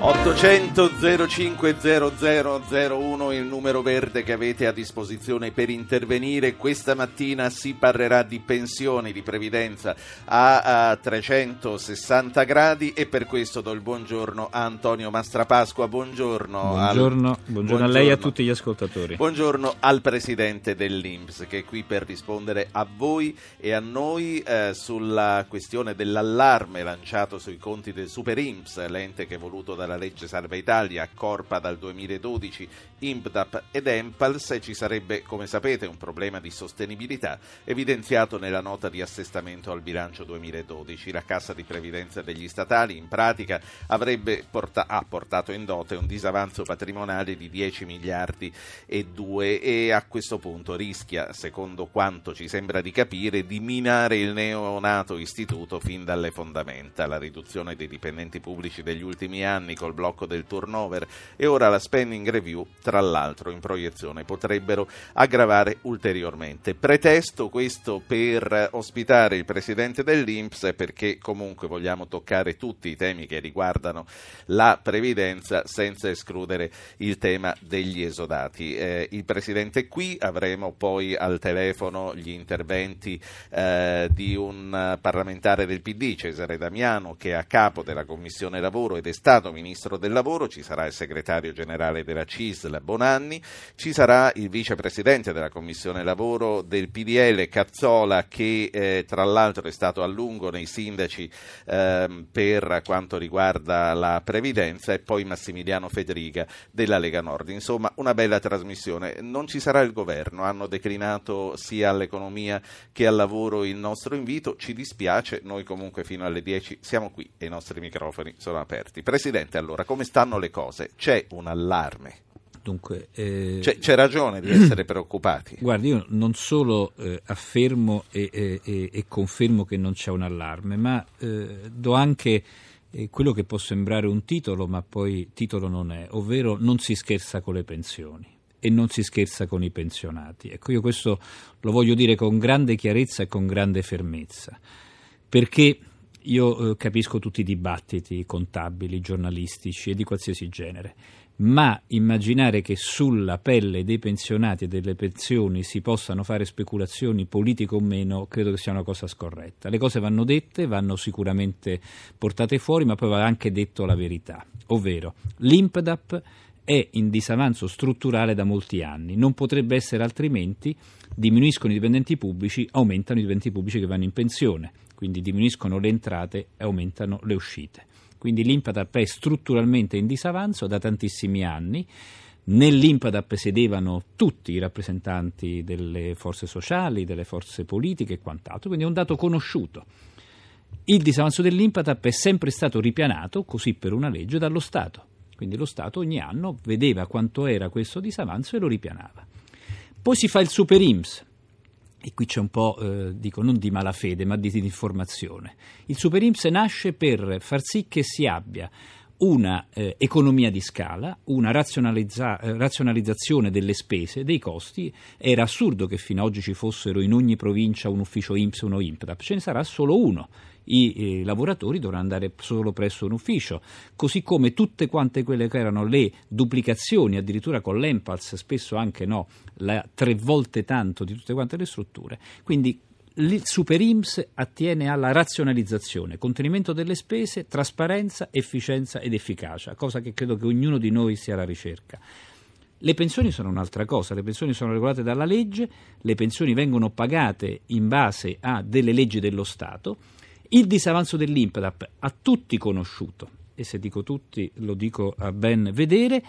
800 05 0001 il numero verde che avete a disposizione per intervenire. Questa mattina si parlerà di pensioni, di previdenza a, a 360 gradi e per questo do il buongiorno a Antonio Mastrapasqua. Buongiorno. Buongiorno, al... buongiorno a lei e a tutti gli ascoltatori. Buongiorno al Presidente dell'Inps che è qui per rispondere a voi e a noi eh, sulla questione dell'allarme lanciato sui conti del Super Inps, l'ente che è voluto dalla legge Salva Italia, accorpa dal 2012 IMPDAP ed EMPALS ci sarebbe, come sapete, un problema di sostenibilità evidenziato nella nota di assestamento al bilancio 2012. La Cassa di Previdenza degli Statali in pratica avrebbe porta- ha portato in dote un disavanzo patrimoniale di 10 miliardi e 2 e a questo punto rischia, secondo quanto ci sembra di capire, di minare il neonato istituto fin dalle fondamenta. La riduzione dei dipendenti pubblici degli ultimi anni col blocco del turnover e ora la spending review tra l'altro in proiezione potrebbero aggravare ulteriormente. Pretesto questo per ospitare il presidente dell'Inps perché comunque vogliamo toccare tutti i temi che riguardano la previdenza senza escludere il tema degli esodati. Eh, il presidente è qui, avremo poi al telefono gli interventi eh, di un parlamentare del PD, Cesare Damiano, che è a capo della Commissione Lavoro ed è stato ministro del Lavoro, ci sarà il segretario generale della CISL Bonanni, ci sarà il vicepresidente della Commissione Lavoro del PDL Cazzola che eh, tra l'altro è stato a lungo nei sindaci eh, per quanto riguarda la previdenza e poi Massimiliano Federica della Lega Nord. Insomma, una bella trasmissione. Non ci sarà il governo, hanno declinato sia all'economia che al lavoro il nostro invito, ci dispiace, noi comunque fino alle 10 siamo qui e i nostri microfoni sono aperti. Presidente, allora, come stanno le cose? C'è un allarme? Dunque, eh, c'è, c'è, ragione di essere preoccupati. Guardi, io non solo eh, affermo e, e, e, confermo che non c'è un allarme, ma eh, do anche eh, quello che può sembrare un titolo, ma poi titolo non è, ovvero non si scherza con le pensioni e non si scherza con i pensionati. Ecco, io questo lo voglio dire con grande chiarezza e con grande fermezza, perché io eh, capisco tutti i dibattiti contabili, giornalistici e di qualsiasi genere ma immaginare che sulla pelle dei pensionati e delle pensioni si possano fare speculazioni politiche o meno, credo che sia una cosa scorretta. Le cose vanno dette, vanno sicuramente portate fuori, ma poi va anche detto la verità, ovvero l'IMPDAP è in disavanzo strutturale da molti anni, non potrebbe essere altrimenti, diminuiscono i dipendenti pubblici, aumentano i dipendenti pubblici che vanno in pensione, quindi diminuiscono le entrate e aumentano le uscite. Quindi l'Impatap è strutturalmente in disavanzo da tantissimi anni. Nell'Impatap sedevano tutti i rappresentanti delle forze sociali, delle forze politiche e quant'altro, quindi è un dato conosciuto. Il disavanzo dell'Impatap è sempre stato ripianato, così per una legge, dallo Stato. Quindi lo Stato ogni anno vedeva quanto era questo disavanzo e lo ripianava. Poi si fa il Super IMSS, e qui c'è un po', eh, dico, non di malafede, ma di, di informazione. Il Super IMSS nasce per far sì che si abbia una eh, economia di scala, una razionalizza- eh, razionalizzazione delle spese, dei costi. Era assurdo che fino ad oggi ci fossero in ogni provincia un ufficio IMSS e uno IMPDAP, ce ne sarà solo uno i eh, lavoratori dovranno andare solo presso un ufficio, così come tutte quante quelle che erano le duplicazioni, addirittura con l'Empals, spesso anche no, la, tre volte tanto di tutte quante le strutture. Quindi il Super IMSS attiene alla razionalizzazione, contenimento delle spese, trasparenza, efficienza ed efficacia, cosa che credo che ognuno di noi sia alla ricerca. Le pensioni sono un'altra cosa, le pensioni sono regolate dalla legge, le pensioni vengono pagate in base a delle leggi dello Stato il disavanzo dell'Impedap a tutti conosciuto, e se dico tutti lo dico a ben vedere,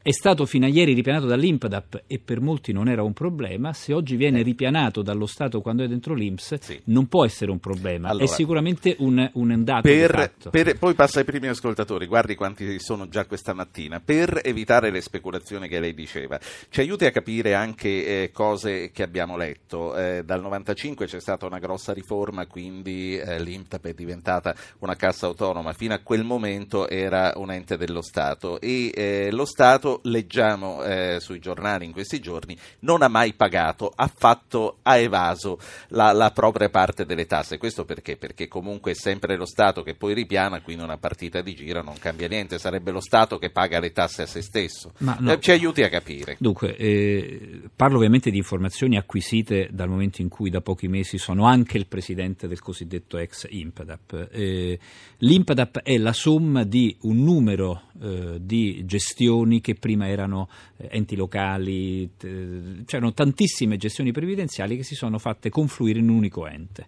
è stato fino a ieri ripianato dall'Impedap e per molti non era un problema, se oggi viene ripianato dallo Stato quando è dentro l'Inps sì. non può essere un problema, allora, è sicuramente un, un dato per, per, Poi passa ai primi ascoltatori, guardi quanti sono già questa mattina, per evitare le speculazioni che lei diceva, ci aiuti a capire anche eh, cose che abbiamo letto, eh, dal 95 c'è stata una grossa riforma, quindi eh, l'Imptap è diventata una cassa autonoma, fino a quel momento era un ente dello Stato e eh, lo Stato quanto leggiamo eh, sui giornali in questi giorni, non ha mai pagato, ha fatto, ha evaso la, la, propria parte delle tasse. Questo perché? Perché comunque è sempre lo Stato che poi ripiana, quindi una partita di giro non cambia niente, sarebbe lo Stato che paga le tasse a se stesso. No, eh, ci aiuti a capire. Dunque, eh, parlo ovviamente di informazioni acquisite dal momento in cui da pochi mesi sono anche il presidente del cosiddetto ex Impadap. Eh, L'Impadap è la somma di un numero eh, di gestioni che prima erano eh, enti locali, c'erano tantissime gestioni previdenziali che si sono fatte confluire in un unico ente.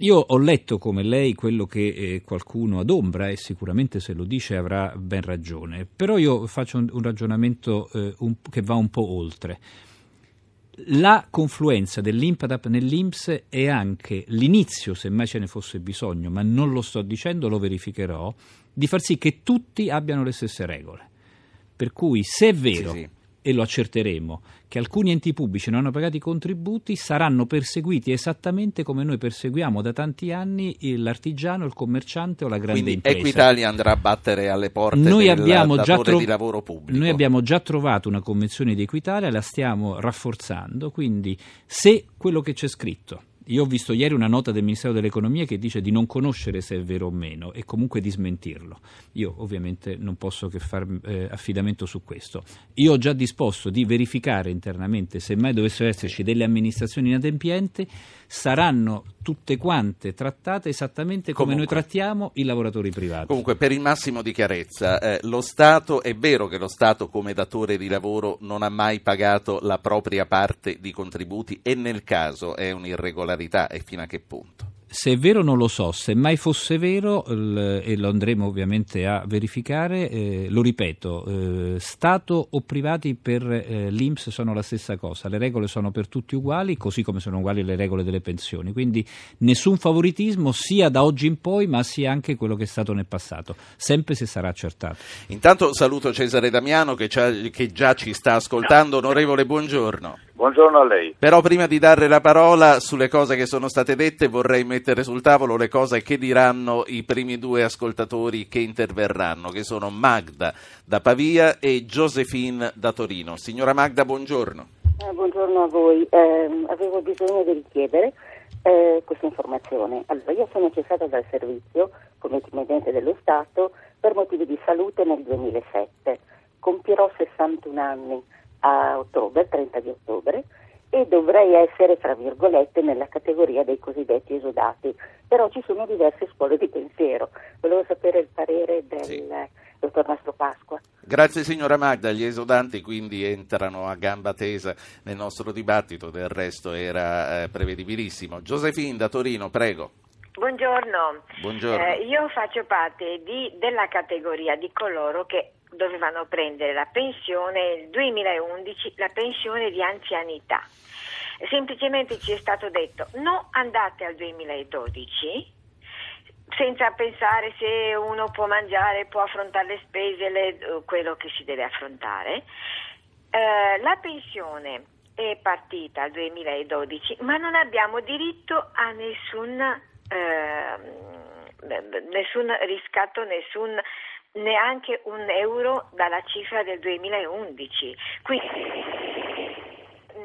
Io ho letto come lei quello che eh, qualcuno adombra e sicuramente se lo dice avrà ben ragione, però io faccio un, ragionamento eh, che va un po' oltre. La confluenza dell'Impadap nell'Inps è anche l'inizio, se mai ce ne fosse bisogno, ma non lo sto dicendo, lo verificherò, di far sì che tutti abbiano le stesse regole. Per cui se è vero sì, sì e lo accerteremo, che alcuni enti pubblici non hanno pagato i contributi saranno perseguiti esattamente come noi perseguiamo da tanti anni l'artigiano, il commerciante o la grande Quindi impresa. Equitalia andrà a battere alle porte noi del tro- di lavoro pubblico. Noi abbiamo già trovato una convenzione di Equitalia, la stiamo rafforzando, quindi se quello che c'è scritto io ho visto ieri una nota del Ministero dell'Economia che dice di non conoscere se è vero o meno e comunque di smentirlo. Io ovviamente non posso che fare eh, affidamento su questo. Io ho già disposto di verificare internamente se mai dovessero esserci delle amministrazioni inadempienti, saranno tutte quante trattate esattamente come comunque, noi trattiamo i lavoratori privati. Comunque, per il massimo di chiarezza, eh, lo Stato, è vero che lo Stato come datore di lavoro non ha mai pagato la propria parte di contributi e nel caso è un'irregolarità regolarità e fino a che punto? Se è vero non lo so, se mai fosse vero l- e lo andremo ovviamente a verificare, eh, lo ripeto, eh, Stato o privati per eh, l'Inps sono la stessa cosa, le regole sono per tutti uguali, così come sono uguali le regole delle pensioni, quindi nessun favoritismo sia da oggi in poi ma sia anche quello che è stato nel passato, sempre se sarà accertato. Intanto saluto Cesare Damiano che, che già ci sta ascoltando, onorevole buongiorno. Buongiorno a lei. Però prima di dare la parola sulle cose che sono state dette vorrei mettere sul tavolo le cose che diranno i primi due ascoltatori che interverranno, che sono Magda da Pavia e Josephine da Torino. Signora Magda, buongiorno. Eh, buongiorno a voi. Eh, avevo bisogno di richiedere eh, questa informazione. Allora, io sono cessata dal servizio come dipendente dello Stato per motivi di salute nel 2007. Compierò 61 anni a ottobre, 30 di ottobre, e dovrei essere, tra virgolette, nella categoria dei cosiddetti esodati. Però ci sono diverse scuole di pensiero. Volevo sapere il parere del sì. dottor Mastro Pasqua. Grazie signora Magda, gli esodanti quindi entrano a gamba tesa nel nostro dibattito, del resto era eh, prevedibilissimo. Giosefin da Torino, prego. Buongiorno, Buongiorno. Eh, io faccio parte di, della categoria di coloro che dovevano prendere la pensione nel 2011, la pensione di anzianità. Semplicemente ci è stato detto no, andate al 2012 senza pensare se uno può mangiare, può affrontare le spese, le, quello che si deve affrontare. Eh, la pensione è partita al 2012, ma non abbiamo diritto a nessun, eh, nessun riscatto, nessun neanche un euro dalla cifra del 2011. Quindi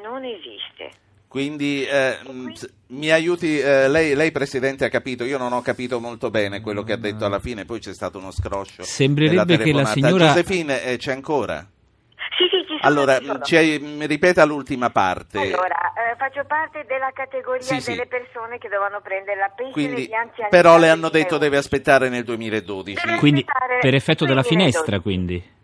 non esiste. Quindi, eh, mi aiuti, eh, lei, lei, Presidente ha capito, io non ho capito molto bene quello che ha detto alla fine, poi c'è stato uno scroscio. Sembrerebbe che la signora... Giuseppine, eh, c'è ancora? Sì, sì, ci sono. Allora, ci sono. Ci, ripeta l'ultima parte. Allora, eh, faccio parte della categoria sì, delle sì. persone che dovevano prendere la pensione Quindi, di anzianità. Però le hanno detto deve aspettare nel 2012. Deve quindi per effetto della finestra, quindi?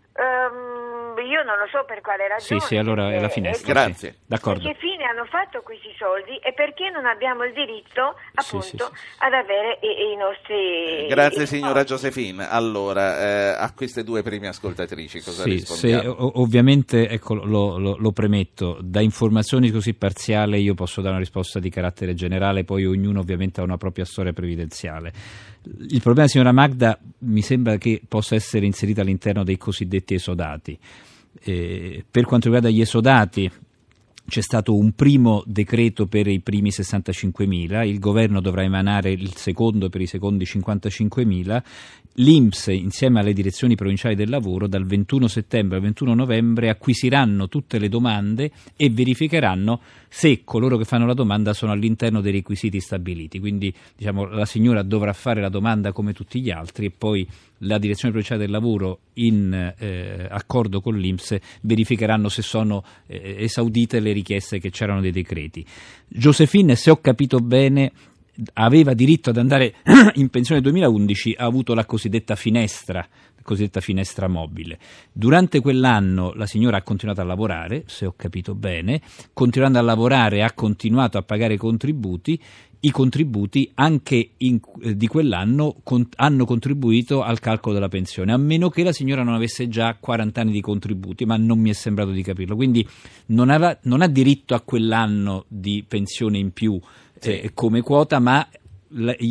Io non lo so per quale ragione. Sì, sì, allora è la finestra. Grazie. Sì. D'accordo. Che fine hanno fatto questi soldi e perché non abbiamo il diritto, appunto, sì, sì, ad avere i, i nostri... Grazie i signora Josephine. Allora, eh, a queste due prime ascoltatrici cosa sì, rispondiamo? Se, ovviamente, ecco, lo, lo, lo, premetto, da informazioni così parziali io posso dare una risposta di carattere generale, poi ognuno ovviamente ha una propria storia previdenziale. Il problema, signora Magda, mi sembra che possa essere inserito all'interno dei cosiddetti esodati. Eh, per quanto riguarda gli esodati, c'è stato un primo decreto per i primi 65.000, il governo dovrà emanare il secondo per i secondi 55.000, l'Inps insieme alle direzioni provinciali del lavoro dal 21 settembre al 21 novembre acquisiranno tutte le domande e verificheranno se coloro che fanno la domanda sono all'interno dei requisiti stabiliti. Quindi diciamo, la signora dovrà fare la domanda come tutti gli altri e poi la direzione provinciale del lavoro in eh, accordo con l'Inps verificheranno se sono eh, esaudite le richieste che c'erano dei decreti. Josephine, se ho capito bene, aveva diritto ad andare in pensione nel 2011, ha avuto la cosiddetta finestra, cosiddetta finestra mobile. Durante quell'anno la signora ha continuato a lavorare, se ho capito bene, continuando a lavorare ha continuato a pagare i contributi i contributi anche in, eh, di quell'anno con, hanno contribuito al calcolo della pensione, a meno che la signora non avesse già 40 anni di contributi, ma non mi è sembrato di capirlo. Quindi non, aveva, non ha diritto a quell'anno di pensione in più sì. eh, come quota, ma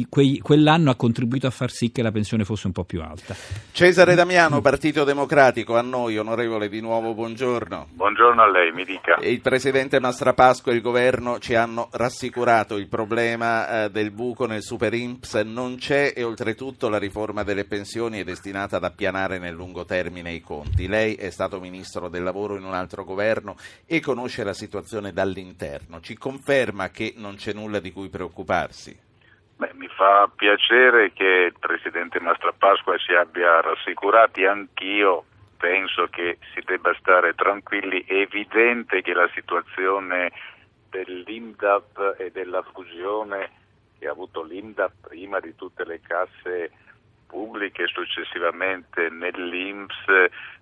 quei, quell'anno ha contribuito a far sì che la pensione fosse un po' più alta. Cesare Damiano, Partito Democratico, a noi, onorevole, di nuovo buongiorno. Buongiorno a lei, mi dica. Il Presidente Mastrapasco e il Governo ci hanno rassicurato il problema eh, del buco nel Super Imps non c'è e oltretutto la riforma delle pensioni è destinata ad appianare nel lungo termine i conti. Lei è stato Ministro del Lavoro in un altro governo e conosce la situazione dall'interno. Ci conferma che non c'è nulla di cui preoccuparsi? Beh, mi fa piacere che il Presidente Mastrapasqua si abbia rassicurati, anch'io penso che si debba stare tranquilli, è evidente che la situazione dell'IMDAP e della fusione che ha avuto l'IMDAP prima di tutte le casse pubbliche e successivamente nell'INPS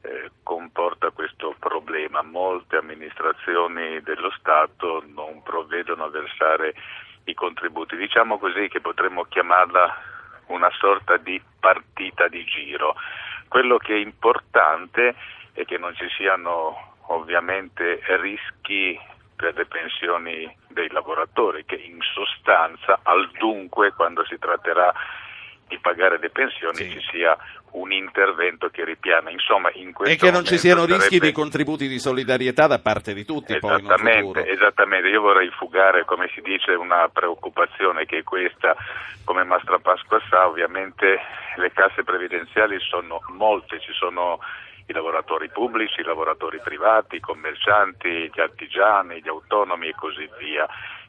eh, comporta questo problema. Molte amministrazioni dello Stato non provvedono a versare i contributi. Diciamo così che potremmo chiamarla una sorta di partita di giro. Quello che è importante è che non ci siano ovviamente rischi per le pensioni dei lavoratori, che in sostanza al dunque quando si tratterà di pagare le pensioni sì. ci sia un intervento che ripiana. Insomma, in questo e che non ci siano sarebbe... rischi di contributi di solidarietà da parte di tutti. Esattamente, esattamente, io vorrei fugare, come si dice, una preoccupazione che è questa, come Mastra Pasqua sa, ovviamente le casse previdenziali sono molte, ci sono i lavoratori pubblici, i lavoratori privati, i commercianti, gli artigiani, gli autonomi e così via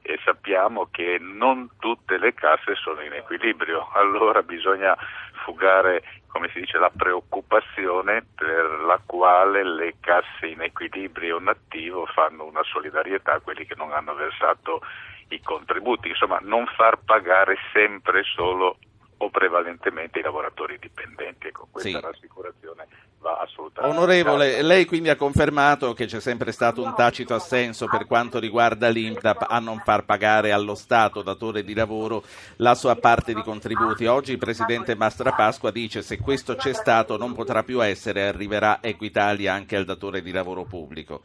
e sappiamo che non tutte le casse sono in equilibrio, allora bisogna fugare come si dice, la preoccupazione per la quale le casse in equilibrio attivo fanno una solidarietà a quelli che non hanno versato i contributi, insomma non far pagare sempre solo o prevalentemente i lavoratori dipendenti. Ecco, questa sì. rassicurazione va assolutamente. Onorevole, lei quindi ha confermato che c'è sempre stato un tacito assenso per quanto riguarda l'INPDAP a non far pagare allo Stato, datore di lavoro, la sua parte di contributi. Oggi il Presidente Mastra Pasqua dice se questo c'è stato non potrà più essere, arriverà Equitalia anche al datore di lavoro pubblico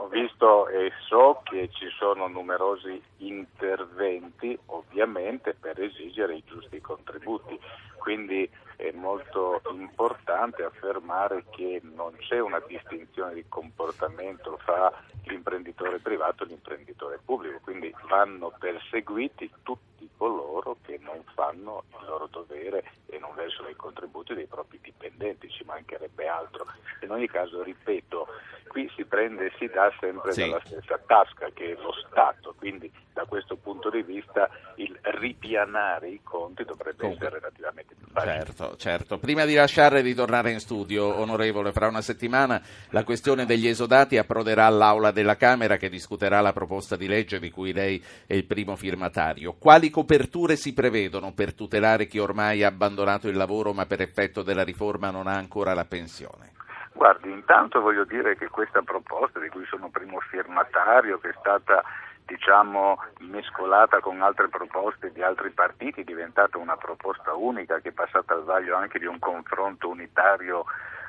ho visto e so che ci sono numerosi interventi ovviamente per esigere i giusti contributi, quindi è molto importante affermare che non c'è una distinzione di comportamento fra l'imprenditore privato e l'imprenditore pubblico, quindi vanno perseguiti tutti coloro che non fanno il loro dovere e non versano i contributi dei propri dipendenti, ci mancherebbe altro. In ogni caso, ripeto, qui si prende e si dà sempre sì. dalla stessa tasca che è lo Stato, quindi da questo punto di vista il ripianare i conti dovrebbe Comunque. essere relativamente. Certo, certo. Prima di lasciare e ritornare in studio, onorevole, fra una settimana la questione degli esodati approderà all'Aula della Camera che discuterà la proposta di legge di cui lei è il primo firmatario. Quali coperture si prevedono per tutelare chi ormai ha abbandonato il lavoro ma per effetto della riforma non ha ancora la pensione? Guardi, intanto voglio dire che questa proposta di cui sono primo firmatario, che è stata diciamo, mescolata con altre proposte di altri partiti, è diventata una proposta unica che è passata al vaglio anche di un confronto unitario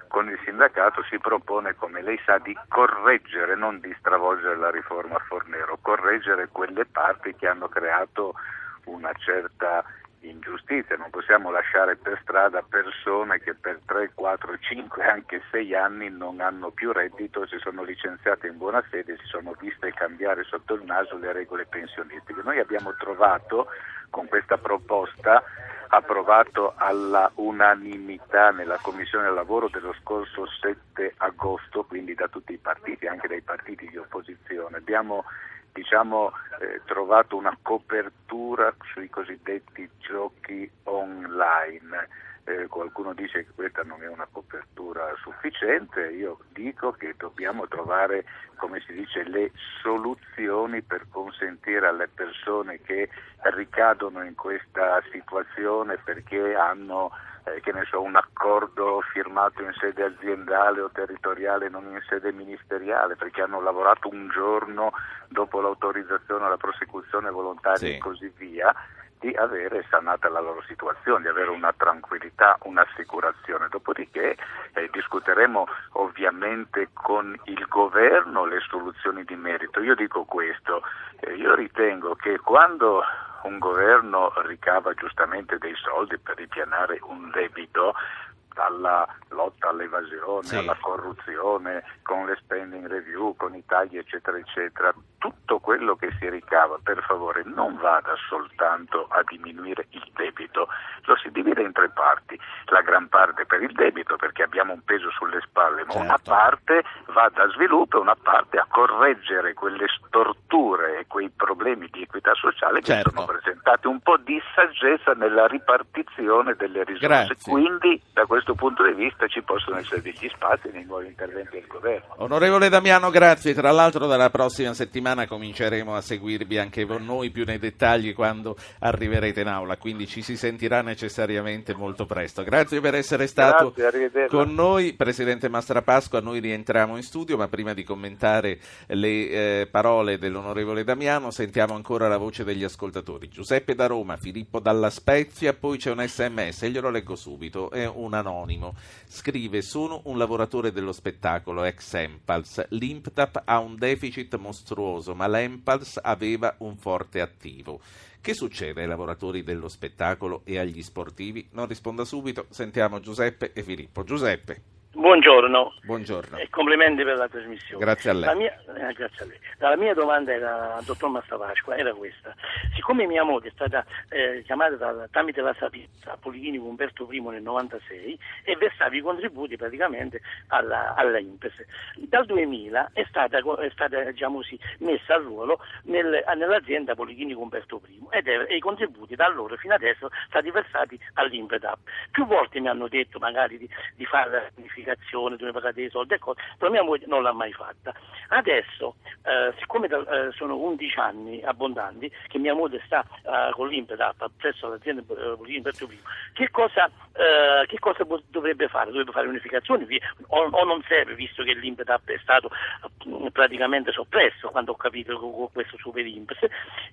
con il sindacato, si propone, come lei sa, di correggere, non di stravolgere la riforma Fornero, correggere quelle parti che hanno creato una certa ingiustizia, non possiamo lasciare per strada persone che per 3, 4, 5, anche 6 anni non hanno più reddito, si sono licenziate in buona fede, si sono viste cambiare sotto il naso le regole pensionistiche. Noi abbiamo trovato con questa proposta approvato alla unanimità nella Commissione del Lavoro dello scorso 7 agosto, quindi da tutti i partiti, anche dai partiti di opposizione. Abbiamo diciamo, eh, trovato una copertura sui cosiddetti giochi online. Eh, qualcuno dice che questa non è una copertura sufficiente, io dico che dobbiamo trovare, come si dice, le soluzioni per consentire alle persone che ricadono in questa situazione perché hanno eh, che ne so, un accordo firmato in sede aziendale o territoriale, non in sede ministeriale, perché hanno lavorato un giorno dopo l'autorizzazione alla prosecuzione volontaria sì. e così via di avere sanata la loro situazione, di avere una tranquillità, un'assicurazione. Dopodiché eh, discuteremo ovviamente con il governo le soluzioni di merito. Io dico questo, eh, io ritengo che quando un governo ricava giustamente dei soldi per ripianare un debito, dalla lotta all'evasione, sì. alla corruzione, con le spending review, con i tagli eccetera eccetera, tutto quello che si ricava per favore non vada soltanto a diminuire il debito, lo si divide in tre parti, la gran parte per il debito perché abbiamo un peso sulle spalle, ma certo. una parte vada a sviluppo e una parte a correggere quelle storture e quei problemi di equità sociale che certo. sono presentati, un po' di saggezza nella ripartizione delle risorse, Grazie. quindi da questo punto di vista ci possono essere degli spazi nei nuovi interventi del governo. Onorevole Damiano, grazie. Tra l'altro dalla prossima settimana cominceremo a seguirvi anche noi più nei dettagli quando arriverete in aula, quindi ci si sentirà necessariamente molto presto. Grazie per essere stato grazie, con noi. Presidente Mastrapasqua, noi rientriamo in studio, ma prima di commentare le eh, parole dell'onorevole Damiano sentiamo ancora la voce degli ascoltatori. Giuseppe da Roma, Filippo dalla Spezia, poi c'è un sms glielo leggo subito, è una anonimo. Scrive: Sono un lavoratore dello spettacolo ex Empals. L'Imptap ha un deficit mostruoso, ma l'Empals aveva un forte attivo. Che succede ai lavoratori dello spettacolo e agli sportivi? Non risponda subito, sentiamo Giuseppe e Filippo. Giuseppe. Buongiorno. Buongiorno. E complimenti per la trasmissione. Grazie a lei. La mia, eh, grazie a lei. La mia domanda era, al dottor Mastavasqua era questa. Siccome mia moglie è stata eh, chiamata da, tramite la Sapienza a Policlinico Umberto I nel 96 e versava i contributi praticamente alla, alla Impes, dal 2000 è stata, è stata diciamo così, messa a ruolo nel, nell'azienda Policlinico Umberto I ed è, e i contributi da allora fino adesso sono stati versati all'Impedap. Più volte mi hanno detto magari di, di fare la pianificazione, dove pagare dei soldi e cose, però mia moglie non l'ha mai fatta. Adesso, eh, siccome da, eh, sono 11 anni abbondanti che mia moglie sta eh, con l'Impedap presso l'azienda eh, per primo, che cosa, eh, che cosa dovrebbe fare? Dovrebbe fare unificazione o, o non serve, visto che l'Impedap è stato mm, praticamente soppresso quando ho capito con questo Super Impes,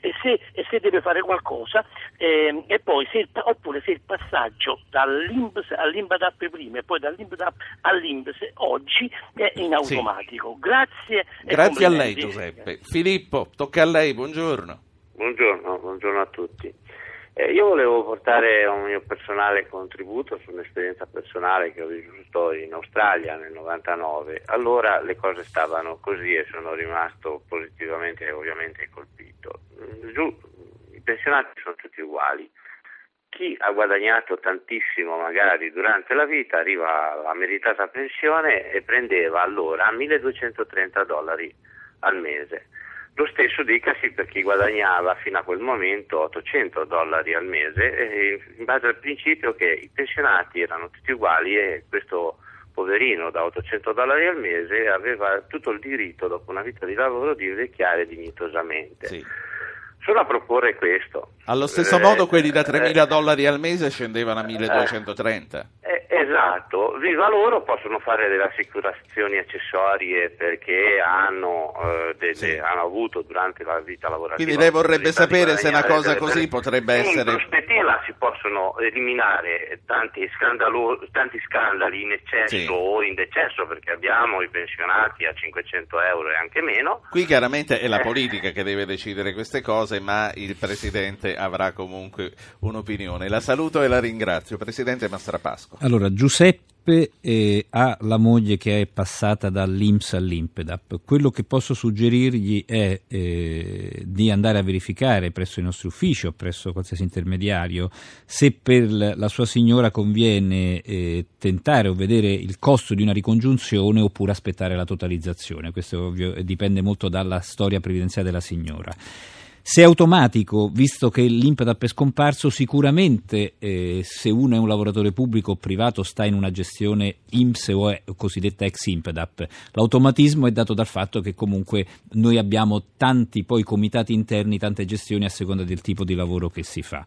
e se, e se deve fare qualcosa, eh, e poi se il, oppure se il passaggio dall'Impes all'Impedap prima e poi dall'Impedap all'Inps oggi è in automatico. Sì. Grazie. Grazie a lei Giuseppe. Filippo, tocca a lei, buongiorno. Buongiorno, buongiorno a tutti. Eh, io volevo portare un mio personale contributo su un'esperienza personale che ho vissuto in Australia nel 99. Allora le cose stavano così e sono rimasto positivamente e ovviamente colpito. Giù, i pensionati sono tutti uguali chi ha guadagnato tantissimo magari durante la vita arriva alla meritata pensione e prendeva allora 1230 dollari al mese. Lo stesso dicasi per chi guadagnava fino a quel momento 800 dollari al mese, in base al principio che i pensionati erano tutti uguali e questo poverino da 800 dollari al mese aveva tutto il diritto, dopo una vita di lavoro, di vecchiare dignitosamente. Sì solo a proporre questo. Allo stesso eh, modo quelli da 3.000 eh, dollari al mese scendevano a 1.230. Eh, esatto, viva loro possono fare delle assicurazioni accessorie perché hanno, eh, de, sì. hanno, avuto durante la vita lavorativa. Quindi lei vorrebbe sapere se una cosa così potrebbe essere... In prospettiva si possono eliminare tanti, scandalo, tanti scandali in eccesso Sì. o in decesso perché abbiamo i pensionati a 500 euro e anche meno. Qui chiaramente è la Eh. politica che deve decidere queste cose, ma il Presidente avrà comunque un'opinione. La saluto e la ringrazio. Presidente Mastrapasqua. Allora, Giuseppe eh, ha la moglie che è passata dall'Inps all'Impedap. Quello che posso suggerirgli è eh, di andare a verificare presso i nostri uffici o presso qualsiasi intermediario se per la sua signora conviene eh, tentare o vedere il costo di una ricongiunzione oppure aspettare la totalizzazione. Questo ovvio, dipende molto dalla storia previdenziale della signora. Se è automatico, visto che l'Impedap è scomparso, sicuramente eh, se uno è un lavoratore pubblico o privato sta in una gestione IMSS o è cosiddetta ex Impedap. L'automatismo è dato dal fatto che comunque noi abbiamo tanti poi comitati interni, tante gestioni a seconda del tipo di lavoro che si fa.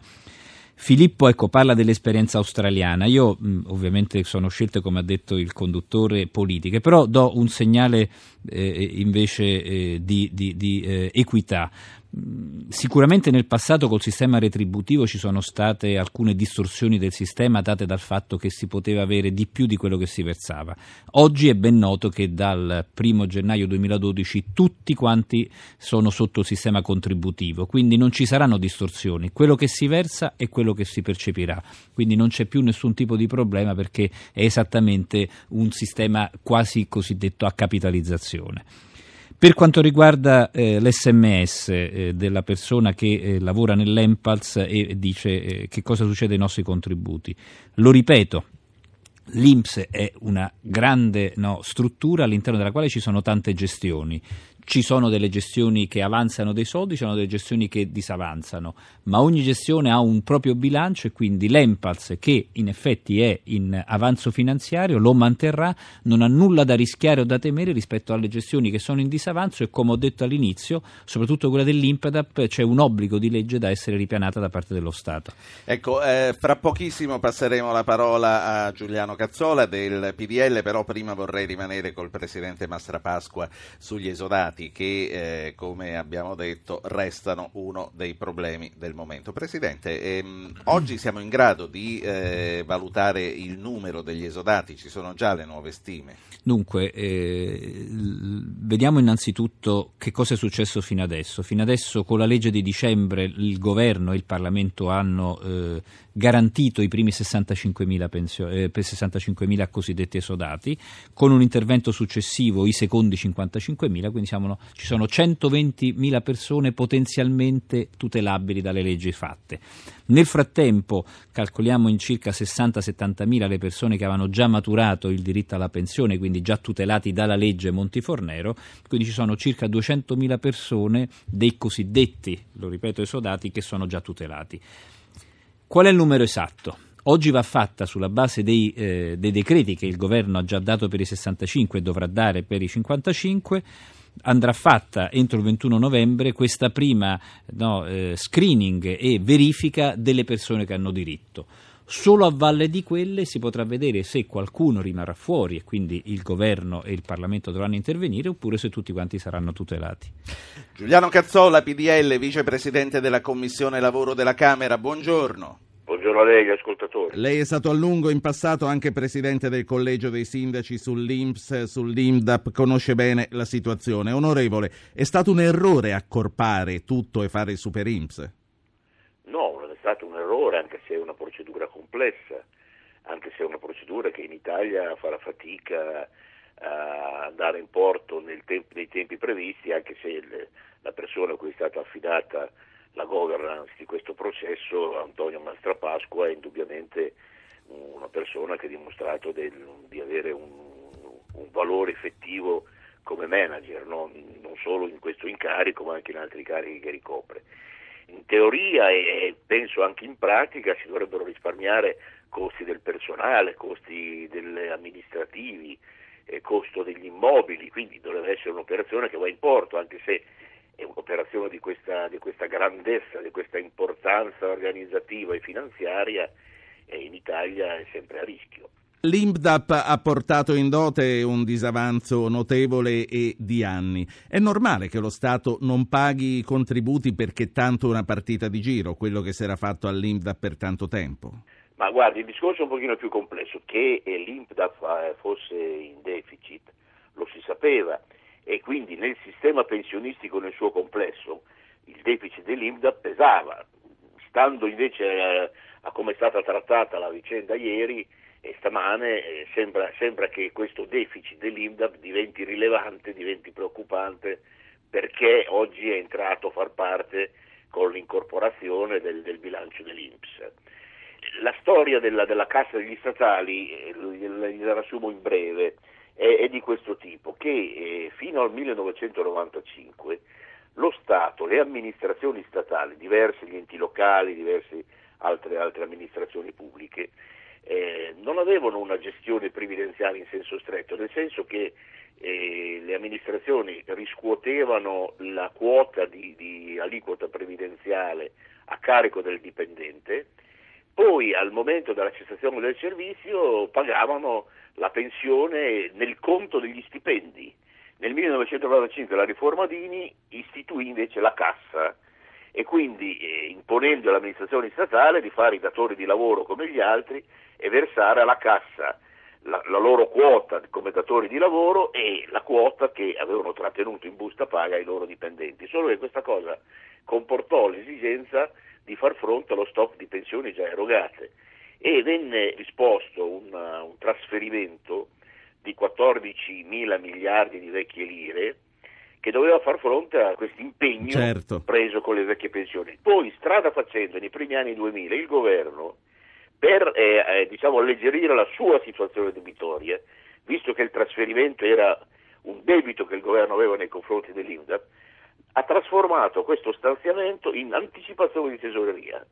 Filippo ecco, parla dell'esperienza australiana. Io mh, ovviamente sono scelte, come ha detto il conduttore, politiche, però do un segnale eh, invece eh, di, di- di, eh, equità. Mh, Sicuramente nel passato col sistema retributivo ci sono state alcune distorsioni del sistema date dal fatto che si poteva avere di più di quello che si versava. Oggi è ben noto che dal 1 gennaio 2012 tutti quanti sono sotto il sistema contributivo, quindi non ci saranno distorsioni. Quello che si versa è quello che si percepirà, quindi non c'è più nessun tipo di problema perché è esattamente un sistema quasi cosiddetto a capitalizzazione. Per quanto riguarda eh, l'SMS eh, della persona che eh, lavora nell'Empals e dice eh, che cosa succede ai nostri contributi, lo ripeto, L'INPS è una grande no, struttura all'interno della quale ci sono tante gestioni. Ci sono delle gestioni che avanzano dei soldi, ci sono delle gestioni che disavanzano, ma ogni gestione ha un proprio bilancio e quindi l'Empals, che in effetti è in avanzo finanziario, lo manterrà, non ha nulla da rischiare o da temere rispetto alle gestioni che sono in disavanzo e come ho detto all'inizio, soprattutto quella dell'Impedap, c'è un obbligo di legge da essere ripianata da parte dello Stato. Ecco, eh, fra pochissimo passeremo la parola a Giuliano Cazzola del PDL, però prima vorrei rimanere col Presidente Mastrapasqua sugli esodati che, eh, come abbiamo detto, restano uno dei problemi del momento. Presidente, ehm, oggi siamo in grado di eh, valutare il numero degli esodati, ci sono già le nuove stime. Dunque, eh, vediamo innanzitutto che cosa è successo fino adesso. Fino adesso con la legge di dicembre il governo e il Parlamento hanno eh, garantito i primi 65.000, pensio- eh, per 65.000 cosiddetti esodati, con un intervento successivo i secondi 55.000, quindi siamo- ci sono 120.000 persone potenzialmente tutelabili dalle leggi fatte. Nel frattempo calcoliamo in circa 60-70.000 le persone che avevano già maturato il diritto alla pensione, quindi già tutelati dalla legge Montifornero, quindi ci sono circa 200.000 persone dei cosiddetti, lo ripeto, esodati che sono già tutelati. Qual è il numero esatto? Oggi va fatta sulla base dei, eh, dei decreti che il governo ha già dato per i 65 e dovrà dare per i 55 andrà fatta entro il 21 novembre questa prima no, eh, screening e verifica delle persone che hanno diritto. Solo a valle di quelle si potrà vedere se qualcuno rimarrà fuori e quindi il governo e il Parlamento dovranno intervenire oppure se tutti quanti saranno tutelati. Giuliano Cazzola, PDL, Vicepresidente della Commissione Lavoro della Camera, buongiorno. Buongiorno a lei, gli ascoltatori. Lei è stato a lungo in passato anche presidente del collegio dei sindaci sull'Inps, sull'Imdap, conosce bene la situazione. Onorevole, è stato un errore accorpare tutto e fare il Super Imps? No, errore, anche se è una procedura complessa, anche se è una procedura che in Italia farà fatica a andare in porto temp- nei tempi previsti, anche se il- la persona a cui è stata affidata la governance di questo processo, Antonio Mastrapasqua, è indubbiamente una persona che ha dimostrato del- di avere un, un valore effettivo come manager, non, non solo in questo incarico ma anche in altri incarichi che ricopre. In teoria e penso anche in pratica si dovrebbero risparmiare costi del personale, costi amministrativi, eh, costo degli immobili, quindi dovrebbe essere un'operazione che va in porto, anche se è un'operazione di questa, di questa grandezza, di questa importanza organizzativa e finanziaria, in Italia è sempre a rischio. L'IMDAP ha portato in dote un disavanzo notevole e di anni. È normale che lo Stato non paghi i contributi perché tanto una partita di giro, quello che si era fatto all'IMDAP per tanto tempo? Ma guardi, il discorso è un pochino più complesso. Che l'IMDAP eh, fosse in deficit lo si sapeva e quindi nel sistema pensionistico nel suo complesso il deficit dell'IMDAP pesava. Stando invece eh, a come è stata trattata la vicenda ieri, e stamane eh, sembra, sembra, che questo deficit dell'IMDAP diventi rilevante, diventi preoccupante perché oggi è entrato a far parte con l'incorporazione del, del bilancio dell'INPS. La storia della, della Cassa degli Statali, eh, la riassumo in breve, è, è, di questo tipo, che eh, fino al 1995 lo Stato, le amministrazioni statali, diversi gli enti locali, diverse altre, altre amministrazioni pubbliche, eh, non avevano una gestione previdenziale in senso stretto, nel senso che eh, le amministrazioni riscuotevano la quota di, di aliquota previdenziale a carico del dipendente, poi al momento della cessazione del servizio pagavano la pensione nel conto degli stipendi. Nel 1995 la riforma Dini istituì invece la cassa e quindi eh, imponendo all'amministrazione statale di fare i datori di lavoro come gli altri e versare alla cassa la, la, loro quota come datori di lavoro e la quota che avevano trattenuto in busta paga ai loro dipendenti. Solo che questa cosa comportò l'esigenza di far fronte allo stock di pensioni già erogate e venne disposto un, un trasferimento di 14 mila miliardi di vecchie lire che doveva far fronte a questo impegno certo. preso con le vecchie pensioni. Poi, strada facendo, nei primi anni 2000, il governo, per eh, eh, diciamo, alleggerire la sua situazione debitoria, visto che il trasferimento era un debito che il governo aveva nei confronti dell'INDAP, ha trasformato questo stanziamento in anticipazione di tesoreria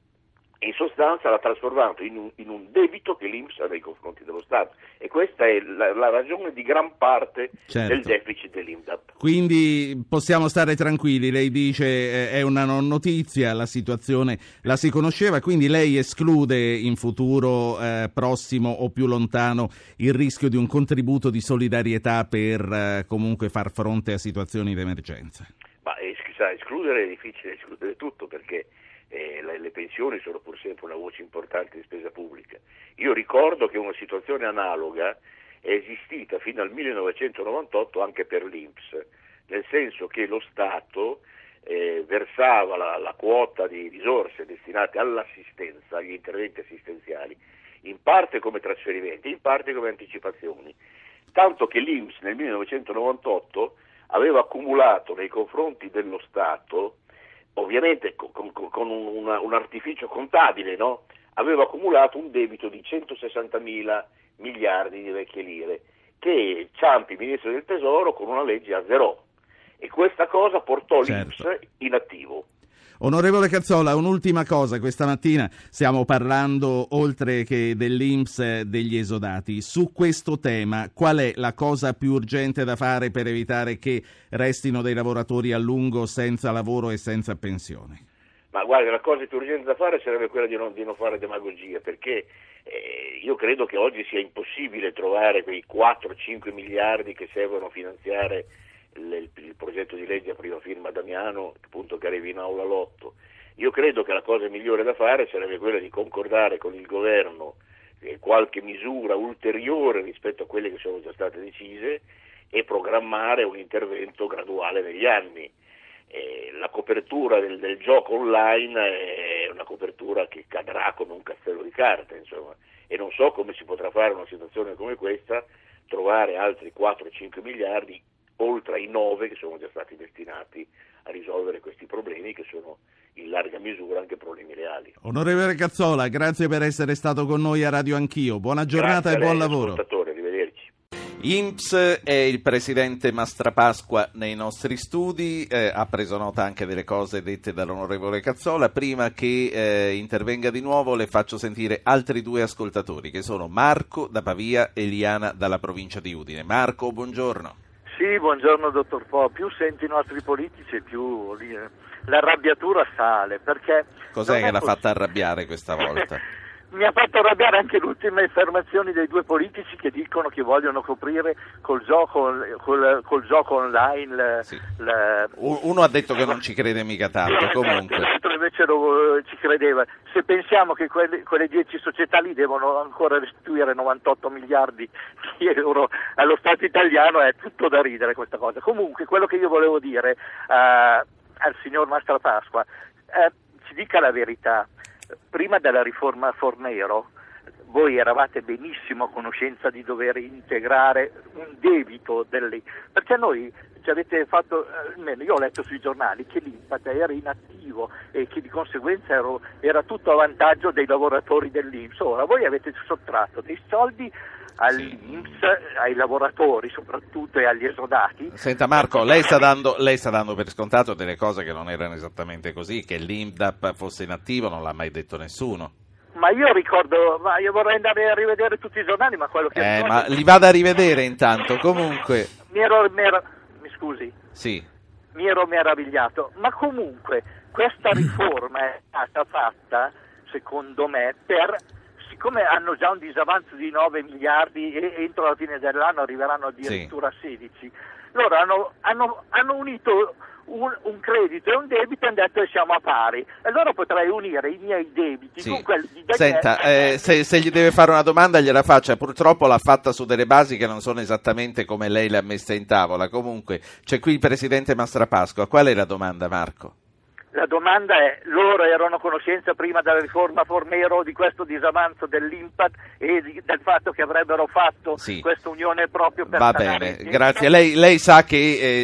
in sostanza l'ha trasformato in un, in un, debito che l'Inps ha nei confronti dello Stato e questa è la, la ragione di gran parte certo. del deficit dell'INDAP. Quindi possiamo stare tranquilli, lei dice eh, è una non notizia, la situazione la si conosceva, quindi lei esclude in futuro eh, prossimo o più lontano il rischio di un contributo di solidarietà per eh, comunque far fronte a situazioni di emergenza. Ma eh, escludere è difficile, escludere tutto perché eh, le, pensioni sono pur sempre una voce importante di spesa pubblica. Io ricordo che una situazione analoga è esistita fino al 1998 anche per l'Inps, nel senso che lo Stato eh, versava la, la, quota di risorse destinate all'assistenza, agli interventi assistenziali, in parte come trasferimenti, in parte come anticipazioni, tanto che l'Inps nel 1998 aveva accumulato nei confronti dello Stato ovviamente con, con, con un, un, artificio contabile, no? aveva accumulato un debito di 160 mila miliardi di vecchie lire che Ciampi, ministro del Tesoro, con una legge azzerò e questa cosa portò certo. in attivo. Onorevole Cazzola, un'ultima cosa, questa mattina stiamo parlando oltre che dell'Inps degli esodati. Su questo tema qual è la cosa più urgente da fare per evitare che restino dei lavoratori a lungo senza lavoro e senza pensione? Ma guarda, la cosa più urgente da fare sarebbe quella di non, di non fare demagogia, perché eh, io credo che oggi sia impossibile trovare quei 4-5 miliardi che servono a finanziare il, il, progetto di legge a prima firma Damiano appunto, che arrivi in aula l'8. Io credo che la cosa migliore da fare sarebbe quella di concordare con il governo eh, qualche misura ulteriore rispetto a quelle che sono già state decise e programmare un intervento graduale negli anni. Eh, la copertura del, del, gioco online è una copertura che cadrà come un castello di carte, insomma, e non so come si potrà fare una situazione come questa trovare altri 4-5 miliardi oltre ai nove che sono già stati destinati a risolvere questi problemi che sono in larga misura anche problemi reali. Onorevole Cazzola, grazie per essere stato con noi a Radio Anch'io. Buona giornata grazie e buon lavoro. Arrivederci. INPS è il presidente Mastrapasqua nei nostri studi, eh, ha preso nota anche delle cose dette dall'onorevole Cazzola. Prima che eh, intervenga di nuovo le faccio sentire altri due ascoltatori che sono Marco da Pavia e Liana dalla provincia di Udine. Marco, buongiorno. Sì, buongiorno dottor Po. Più sento i nostri politici, più l'arrabbiatura sale. Perché Cos'è che l'ha fatta arrabbiare questa volta? mi ha fatto arrabbiare anche le ultime affermazioni dei due politici che dicono che vogliono coprire col gioco, col, col gioco online. La, Sì. la- Uno ha detto che non ci crede mica tanto, Eh, comunque. L'altro invece lo- ci credeva. Se pensiamo che quelle, quelle 10 società lì devono ancora restituire 98 miliardi di euro allo Stato italiano è tutto da ridere questa cosa. Comunque quello che io volevo dire eh, al signor Mastra Pasqua, eh, ci dica la verità, prima della riforma Fornero voi eravate benissimo a conoscenza di dover integrare un debito delle... perché noi ci avete fatto, almeno io ho letto sui giornali che l'Impat era inattivo e che di conseguenza ero- era tutto a vantaggio dei lavoratori dell'Inps. Ora voi avete sottratto dei soldi all'Inps, ai lavoratori soprattutto e agli esodati. Senta Marco, lei sta, dando, lei sta dando per scontato delle cose che non erano esattamente così, che l'IMDAP fosse inattivo, non l'ha mai detto nessuno. Ma io ricordo, ma io vorrei andare a rivedere tutti i giornali, ma quello che Eh, ricordo- ma li vada a rivedere intanto, comunque, mi ero, mi ero- mi scusi, sì. mi ero meravigliato, ma comunque questa riforma è stata fatta, secondo me, per siccome hanno già un disavanzo di 9 miliardi e entro la fine dell'anno arriveranno addirittura a 16, loro hanno, hanno- hanno unito un, un credito e un debito e hanno detto che siamo a pari. Allora potrei unire i miei debiti Sì. con quelli di Daniele. Senta, eh, se, se gli deve fare una domanda gliela faccia, purtroppo l'ha fatta su delle basi che non sono esattamente come lei le ha messe in tavola. Comunque, c'è qui il presidente Mastrapasqua. Qual è la domanda, Marco? La domanda è, loro erano a conoscenza prima della riforma Fornero di questo disavanzo dell'Impat e di- del fatto che avrebbero fatto Sì. questa unione proprio per Va sanare bene, grazie. Lei, lei sa che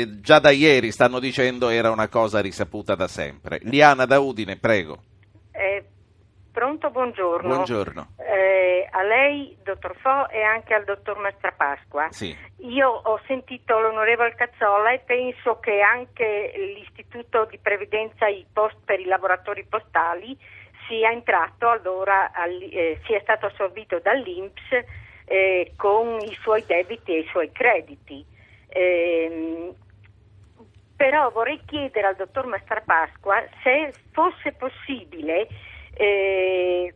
eh, già da ieri stanno dicendo era una cosa risaputa da sempre. Liana da Udine, prego. Eh, pronto, buongiorno. Buongiorno. Eh, a lei, dottor Fo, e anche al dottor Mastrapasqua. Sì. Io ho sentito l'onorevole Cazzola e penso che anche l'Istituto di Previdenza i post- per i lavoratori postali sia entrato allora, al- eh, sia stato assorbito dall'Inps eh, con i suoi debiti e i suoi crediti. Ehm, però vorrei chiedere al dottor Mastrapasqua se fosse possibile eh,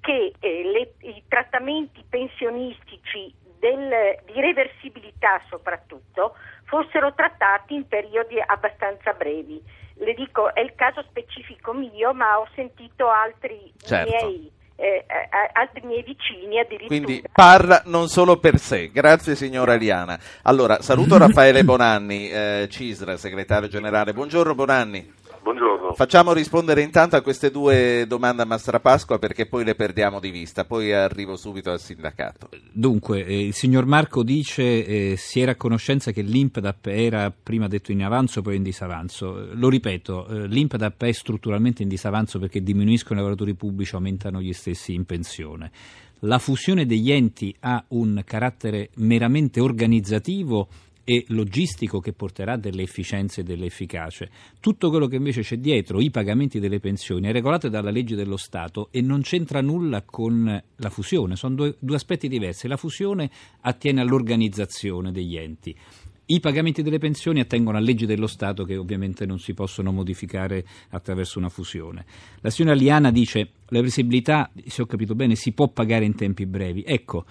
che eh, le- i trattamenti pensionistici del- di reversibilità soprattutto fossero trattati in periodi abbastanza brevi. Le dico, è il caso specifico mio, ma ho sentito altri Certo. miei eh, eh, altri miei vicini addirittura. Quindi parla non solo per sé. Grazie signora Liana. Allora, saluto Raffaele Bonanni, eh, Cisra, segretario generale. Buongiorno Bonanni. Buongiorno. Facciamo rispondere intanto a queste due domande a Mastrapasqua perché poi le perdiamo di vista, poi arrivo subito al sindacato. Dunque, eh, il signor Marco dice eh, si era a conoscenza che l'IMPDAP era prima detto in avanzo, poi in disavanzo. Eh, Lo ripeto, eh, l'IMPDAP è strutturalmente in disavanzo perché diminuiscono i lavoratori pubblici, aumentano gli stessi in pensione. La fusione degli enti ha un carattere meramente organizzativo e logistico che porterà delle efficienze e delle efficacie. Tutto quello che invece c'è dietro, i pagamenti delle pensioni, è regolato dalla legge dello Stato e non c'entra nulla con la fusione, sono due, due aspetti diversi. La fusione attiene all'organizzazione degli enti. I pagamenti delle pensioni attengono a leggi dello Stato che ovviamente non si possono modificare attraverso una fusione. La signora Liana dice la reversibilità, se ho capito bene, si può pagare in tempi brevi. Ecco,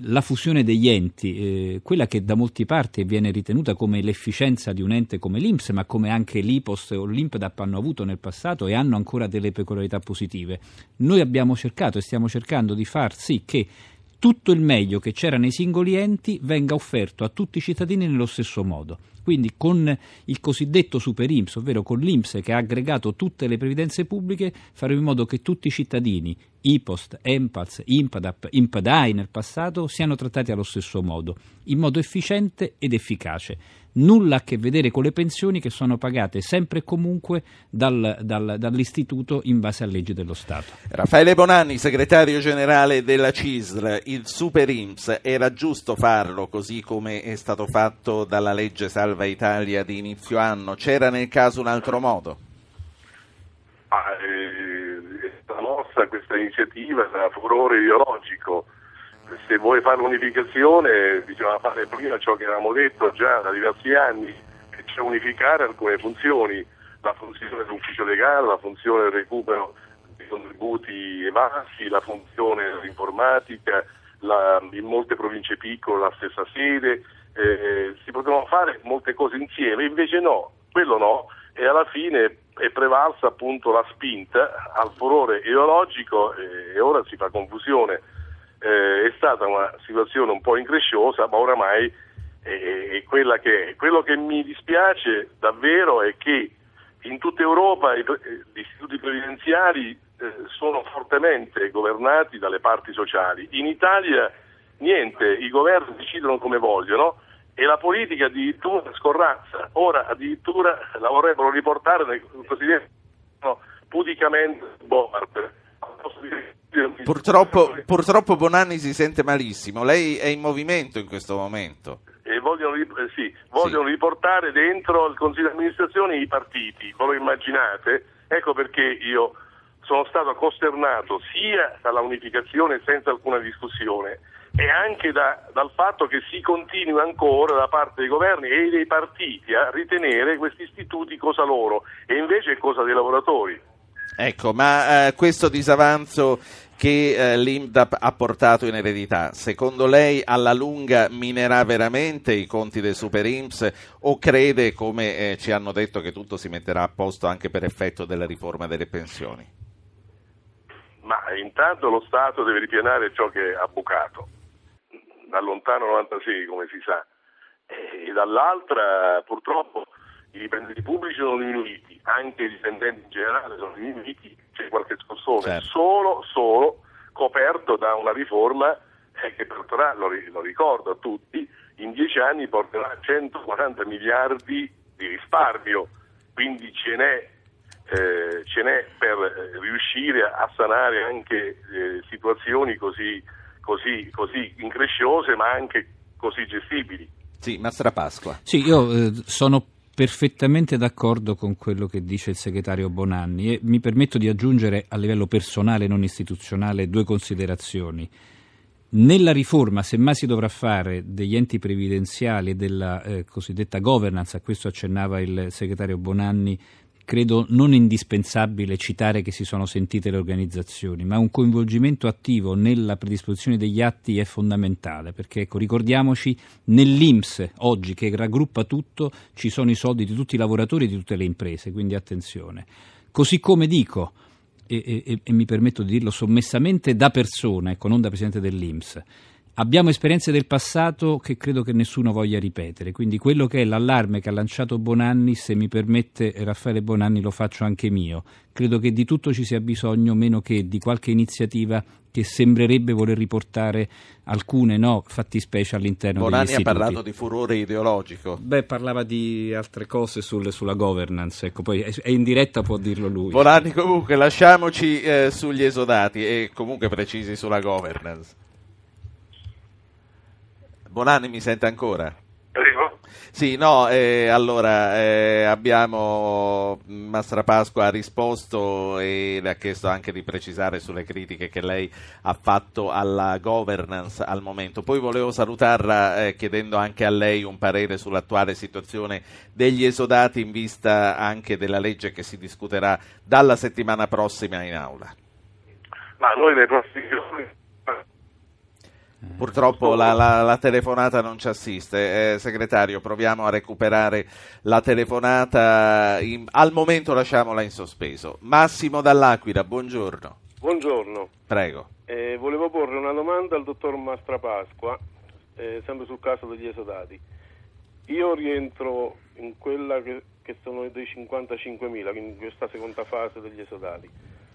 la fusione degli enti, eh, quella che da molti parti viene ritenuta come l'efficienza di un ente come l'Inps, ma come anche l'IPOS o l'IMPDAP hanno avuto nel passato e hanno ancora delle peculiarità positive. Noi abbiamo cercato e stiamo cercando di far sì che tutto il meglio che c'era nei singoli enti venga offerto a tutti i cittadini nello stesso modo. Quindi con il cosiddetto Super IMSS, ovvero con l'IMSS che ha aggregato tutte le previdenze pubbliche, faremo in modo che tutti i cittadini, IPOST, EMPALS, IMPADAP, IMPADAI nel passato, siano trattati allo stesso modo, in modo efficiente ed efficace. Nulla a che vedere con le pensioni che sono pagate sempre e comunque dal- dal- dall'istituto in base a leggi dello Stato. Raffaele Bonanni, segretario generale della CISL, il Super IMSS, era giusto farlo così come è stato fatto dalla legge Salva Italia di inizio anno? C'era nel caso un altro modo? Ah, eh, è stata mossa questa iniziativa da furore ideologico. Se vuoi fare l'unificazione bisogna fare prima ciò che avevamo detto già da diversi anni, cioè unificare alcune funzioni, la funzione dell'ufficio legale, la funzione del recupero dei contributi evasi, la funzione informatica, la, in molte province piccole la stessa sede, eh, si potevano fare molte cose insieme, invece no, quello no, e alla fine è prevalsa appunto la spinta al furore ideologico e, e ora si fa confusione. Eh, è stata una situazione un po' incresciosa, ma oramai è, quella che è. Quello che mi dispiace davvero è che in tutta Europa i, gli istituti previdenziali eh, sono fortemente governati dalle parti sociali. In Italia niente, i governi decidono come vogliono e la politica addirittura scorrazza. Ora addirittura la vorrebbero riportare nel cosiddetto no, pudicamente board. Purtroppo, purtroppo Bonanni si sente malissimo, lei è in movimento in questo momento. E vogliono, eh, sì, vogliono sì. riportare dentro il Consiglio di amministrazione i partiti, voi lo immaginate? Ecco perché io sono stato costernato sia dalla unificazione senza alcuna discussione e anche da, dal fatto che si continui ancora da parte dei governi e dei partiti a ritenere questi istituti cosa loro e invece cosa dei lavoratori. Ecco, ma eh, questo disavanzo che eh, l'IMDAP ha portato in eredità, secondo lei alla lunga minerà veramente i conti del Super IMSS o crede, come eh, ci hanno detto, che tutto si metterà a posto anche per effetto della riforma delle pensioni? Ma intanto lo Stato deve ripianare ciò che ha bucato dal lontano 96 come si sa, e dall'altra purtroppo i dipendenti pubblici sono diminuiti, anche i dipendenti in generale sono diminuiti, c'è qualche scossone, certo. solo, solo coperto da una riforma eh, che porterà, lo, lo ricordo a tutti, in dieci anni porterà 140 miliardi di risparmio, quindi ce n'è, eh, ce n'è per eh, riuscire a sanare anche eh, situazioni così così, così incresciose ma anche così gestibili. Sì, Mastra Pasqua. Sì, io eh, sono perfettamente d'accordo con quello che dice il segretario Bonanni e mi permetto di aggiungere a livello personale, non istituzionale, due considerazioni. Nella riforma, se mai si dovrà fare degli enti previdenziali e della eh, cosiddetta governance, a questo accennava il segretario Bonanni credo non indispensabile citare che si sono sentite le organizzazioni, ma un coinvolgimento attivo nella predisposizione degli atti è fondamentale, perché ecco, ricordiamoci, nell'Inps oggi che raggruppa tutto ci sono i soldi di tutti i lavoratori e di tutte le imprese, quindi attenzione. Così come dico, e, e, e mi permetto di dirlo sommessamente da persona, ecco, non da Presidente dell'Inps, Abbiamo esperienze del passato che credo che nessuno voglia ripetere, quindi quello che è l'allarme che ha lanciato Bonanni, se mi permette Raffaele Bonanni lo faccio anche mio. Credo che di tutto ci sia bisogno, meno che di qualche iniziativa che sembrerebbe voler riportare alcune no, fattispecie all'interno Bonanni degli istituti. ha parlato di furore ideologico. Beh, parlava di altre cose sul, sulla governance, ecco, poi è, è, in diretta può dirlo lui. Bonanni comunque lasciamoci eh, sugli esodati e comunque precisi sulla governance. Bonanni mi sente ancora? Prego. Sì, no, eh, allora eh, abbiamo Mastra Pasqua ha risposto e le ha chiesto anche di precisare sulle critiche che lei ha fatto alla governance al momento. Poi volevo salutarla eh, chiedendo anche a lei un parere sull'attuale situazione degli esodati in vista anche della legge che si discuterà dalla settimana prossima in aula. Ma noi nei prossimi giorni Purtroppo la, la, la, telefonata non ci assiste. Eh, segretario, proviamo a recuperare la telefonata. In, al momento lasciamola in sospeso. Massimo Dall'Aquila, buongiorno. Buongiorno. Prego. Eh, volevo porre una domanda al dottor Mastrapasqua, eh, sempre sul caso degli esodati. Io rientro in quella che, che sono dei 55.000, in questa seconda fase degli esodati.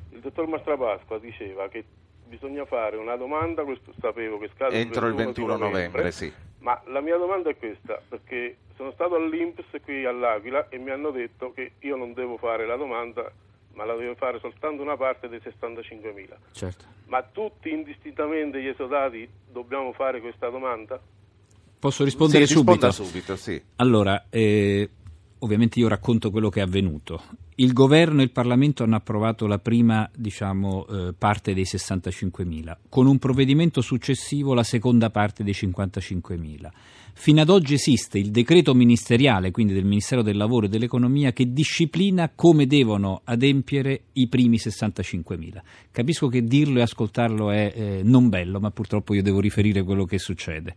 Il dottor Mastrapasqua diceva che bisogna fare una domanda, questo sapevo che scade entro il 21, il 21 novembre, novembre, sì. Ma la mia domanda è questa, perché sono stato all'Inps qui all'Aquila e mi hanno detto che io non devo fare la domanda, ma la devo fare soltanto una parte dei 65.000. Certo. Ma tutti indistintamente gli esodati dobbiamo fare questa domanda? Posso rispondere sì, subito? subito sì. Allora, eh, ovviamente io racconto quello che è avvenuto. Il governo e il Parlamento hanno approvato la prima diciamo, eh, parte dei 65.000, con un provvedimento successivo la seconda parte dei 55.000. Fino ad oggi esiste il decreto ministeriale, quindi del Ministero del Lavoro e dell'Economia, che disciplina come devono adempiere i primi 65.000. Capisco che dirlo e ascoltarlo è eh, non bello, ma purtroppo io devo riferire quello che succede.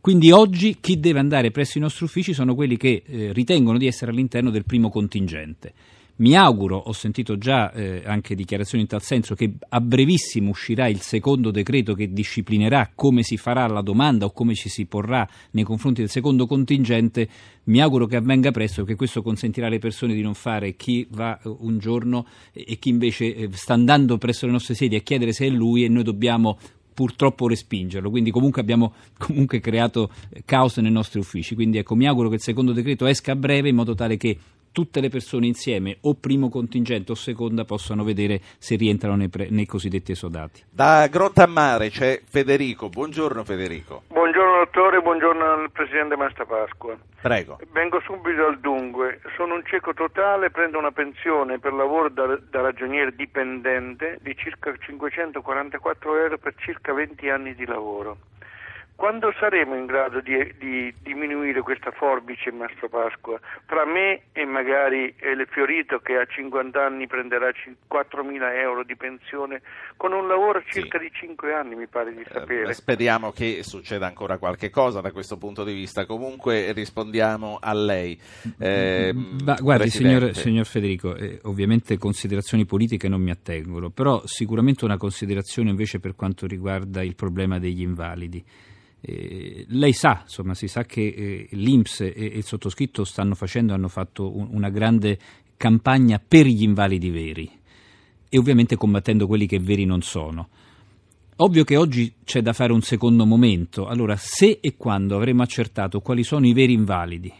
Quindi oggi chi deve andare presso i nostri uffici sono quelli che eh, ritengono di essere all'interno del primo contingente. Mi auguro, ho sentito già eh, anche dichiarazioni in tal senso, che a brevissimo uscirà il secondo decreto che disciplinerà come si farà la domanda o come ci si porrà nei confronti del secondo contingente. Mi auguro che avvenga presto perché questo consentirà alle persone di non fare chi va eh, un giorno e chi invece eh, sta andando presso le nostre sedi a chiedere se è lui e noi dobbiamo purtroppo respingerlo, quindi comunque abbiamo comunque creato eh, caos nei nostri uffici, quindi ecco mi auguro che il secondo decreto esca a breve in modo tale che tutte le persone insieme, o primo contingente o seconda, possano vedere se rientrano nei, pre- nei cosiddetti esodati. Da Grottammare c'è Federico. Buongiorno Federico. Buongiorno dottore, buongiorno al presidente Masta Pasqua. Prego. Vengo subito al dunque. Sono un cieco totale, prendo una pensione per lavoro da, da ragioniere dipendente di circa 544 euro per circa 20 anni di lavoro. Quando saremo in grado di, di diminuire questa forbice, Mastro Pasqua, tra me e magari il Fiorito che a 50 anni prenderà 4.000 euro di pensione con un lavoro circa sì. di 5 anni, mi pare di sapere. Eh, speriamo che succeda ancora qualche cosa da questo punto di vista. Comunque rispondiamo a lei. Eh, Ma, guardi, signor, signor, Federico, eh, ovviamente considerazioni politiche non mi attengono, però sicuramente una considerazione invece per quanto riguarda il problema degli invalidi. Eh, lei sa, insomma, si sa che eh, l'Inps e, e, il sottoscritto stanno facendo, hanno fatto un, una grande campagna per gli invalidi veri e ovviamente combattendo quelli che veri non sono. Ovvio che oggi c'è da fare un secondo momento. Allora, se e quando avremo accertato quali sono i veri invalidi,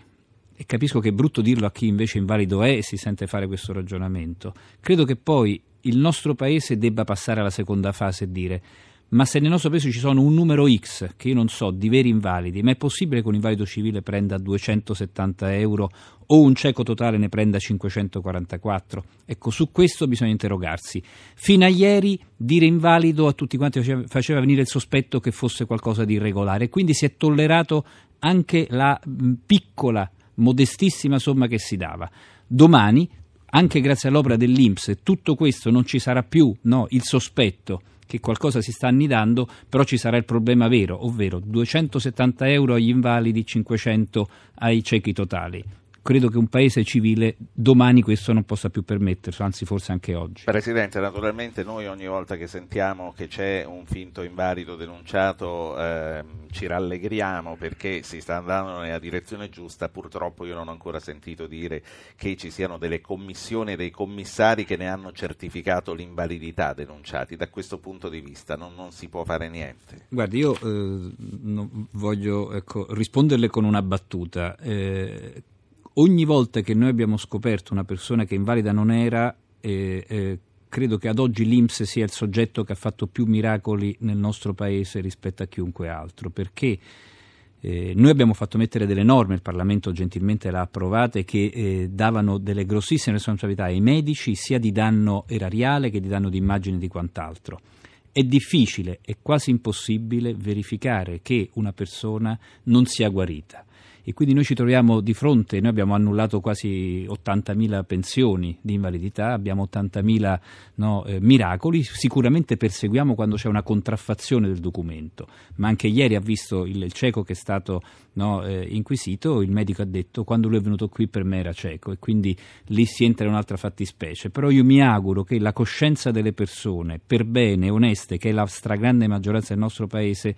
e capisco che è brutto dirlo a chi invece invalido è e si sente fare questo ragionamento, credo che poi il nostro paese debba passare alla seconda fase e dire ma se nel nostro paese ci sono un numero X, che io non so, di veri invalidi, ma è possibile che un invalido civile prenda 270 euro o un cieco totale ne prenda 544? Ecco, su questo bisogna interrogarsi. Fino a ieri dire invalido a tutti quanti faceva, venire il sospetto che fosse qualcosa di irregolare, quindi si è tollerato anche la piccola, modestissima somma che si dava. Domani, anche grazie all'opera dell'Inps, tutto questo non ci sarà più no, il sospetto che qualcosa si sta annidando, però ci sarà il problema vero, ovvero 270 euro agli invalidi, 500 ai ciechi totali credo che un paese civile domani questo non possa più permettersi, anzi forse anche oggi. Presidente, naturalmente noi ogni volta che sentiamo che c'è un finto invalido denunciato eh, ci rallegriamo perché si sta andando nella direzione giusta, purtroppo io non ho ancora sentito dire che ci siano delle commissioni e dei commissari che ne hanno certificato l'invalidità denunciati, da questo punto di vista non, non si può fare niente. Guardi, io eh, voglio ecco, risponderle con una battuta. Eh, ogni volta che noi abbiamo scoperto una persona che invalida non era, eh, eh, credo che ad oggi l'Inps sia il soggetto che ha fatto più miracoli nel nostro paese rispetto a chiunque altro, perché eh, noi abbiamo fatto mettere delle norme, il Parlamento gentilmente le ha approvate, che eh, davano delle grossissime responsabilità ai medici sia di danno erariale che di danno di immagine di quant'altro. È difficile, è quasi impossibile verificare che una persona non sia guarita e quindi noi ci troviamo di fronte, noi abbiamo annullato quasi 80.000 pensioni di invalidità, abbiamo 80.000 no, eh, miracoli, sicuramente perseguiamo quando c'è una contraffazione del documento, ma anche ieri ha visto il, il cieco che è stato no, eh, inquisito, il medico ha detto quando lui è venuto qui per me era cieco e quindi lì si entra in un'altra fattispecie, però io mi auguro che la coscienza delle persone per bene, oneste, che è la stragrande maggioranza del nostro paese,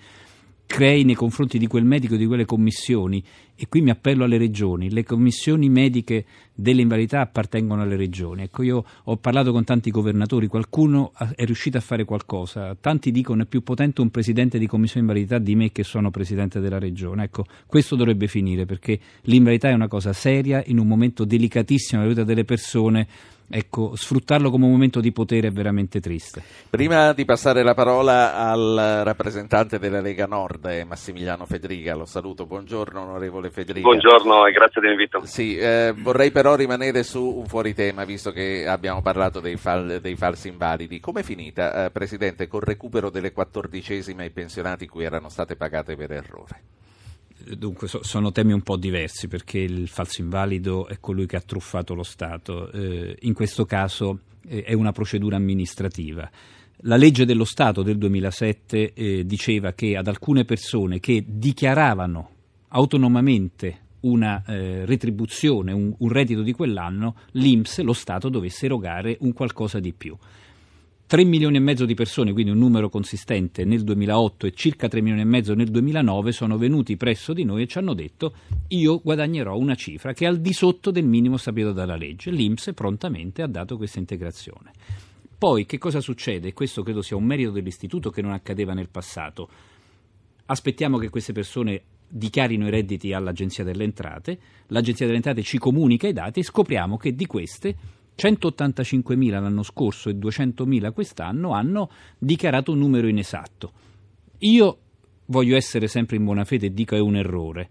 crei nei confronti di quel medico, di quelle commissioni, e qui mi appello alle regioni, le commissioni mediche dell'invalidità appartengono alle regioni. Ecco, io ho parlato con tanti governatori, qualcuno è riuscito a fare qualcosa, tanti dicono è più potente un presidente di commissione invalidità di me che sono presidente della regione. Ecco, questo dovrebbe finire perché l'invalidità è una cosa seria, in un momento delicatissimo della vita delle persone ecco, sfruttarlo come un momento di potere è veramente triste. Prima di passare la parola al rappresentante della Lega Nord, eh, Massimiliano Federica, lo saluto. Buongiorno onorevole Federica. Buongiorno e grazie dell'invito. Sì, eh, vorrei però rimanere su un fuori tema, visto che abbiamo parlato dei, fal- dei falsi invalidi. Com'è finita, eh, Presidente, col recupero delle quattordicesime ai pensionati cui erano state pagate per errore? Dunque, so, sono temi un po' diversi perché il falso invalido è colui che ha truffato lo Stato. Eh, in questo caso eh, è una procedura amministrativa. La legge dello Stato del 2007 eh, diceva che ad alcune persone che dichiaravano autonomamente una eh, retribuzione, un, un reddito di quell'anno, l'INPS, lo Stato, dovesse erogare un qualcosa di più. 3 milioni e mezzo di persone, quindi un numero consistente nel 2008 e circa 3 milioni e mezzo nel 2009 sono venuti presso di noi e ci hanno detto io guadagnerò una cifra che è al di sotto del minimo stabilito dalla legge. L'Inps prontamente ha dato questa integrazione. Poi che cosa succede? Questo credo sia un merito dell'istituto che non accadeva nel passato. Aspettiamo che queste persone dichiarino i redditi all'Agenzia delle Entrate, l'Agenzia delle Entrate ci comunica i dati e scopriamo che di queste 185.000 l'anno scorso e 200.000 quest'anno hanno dichiarato un numero inesatto. Io voglio essere sempre in buona fede e dico è un errore,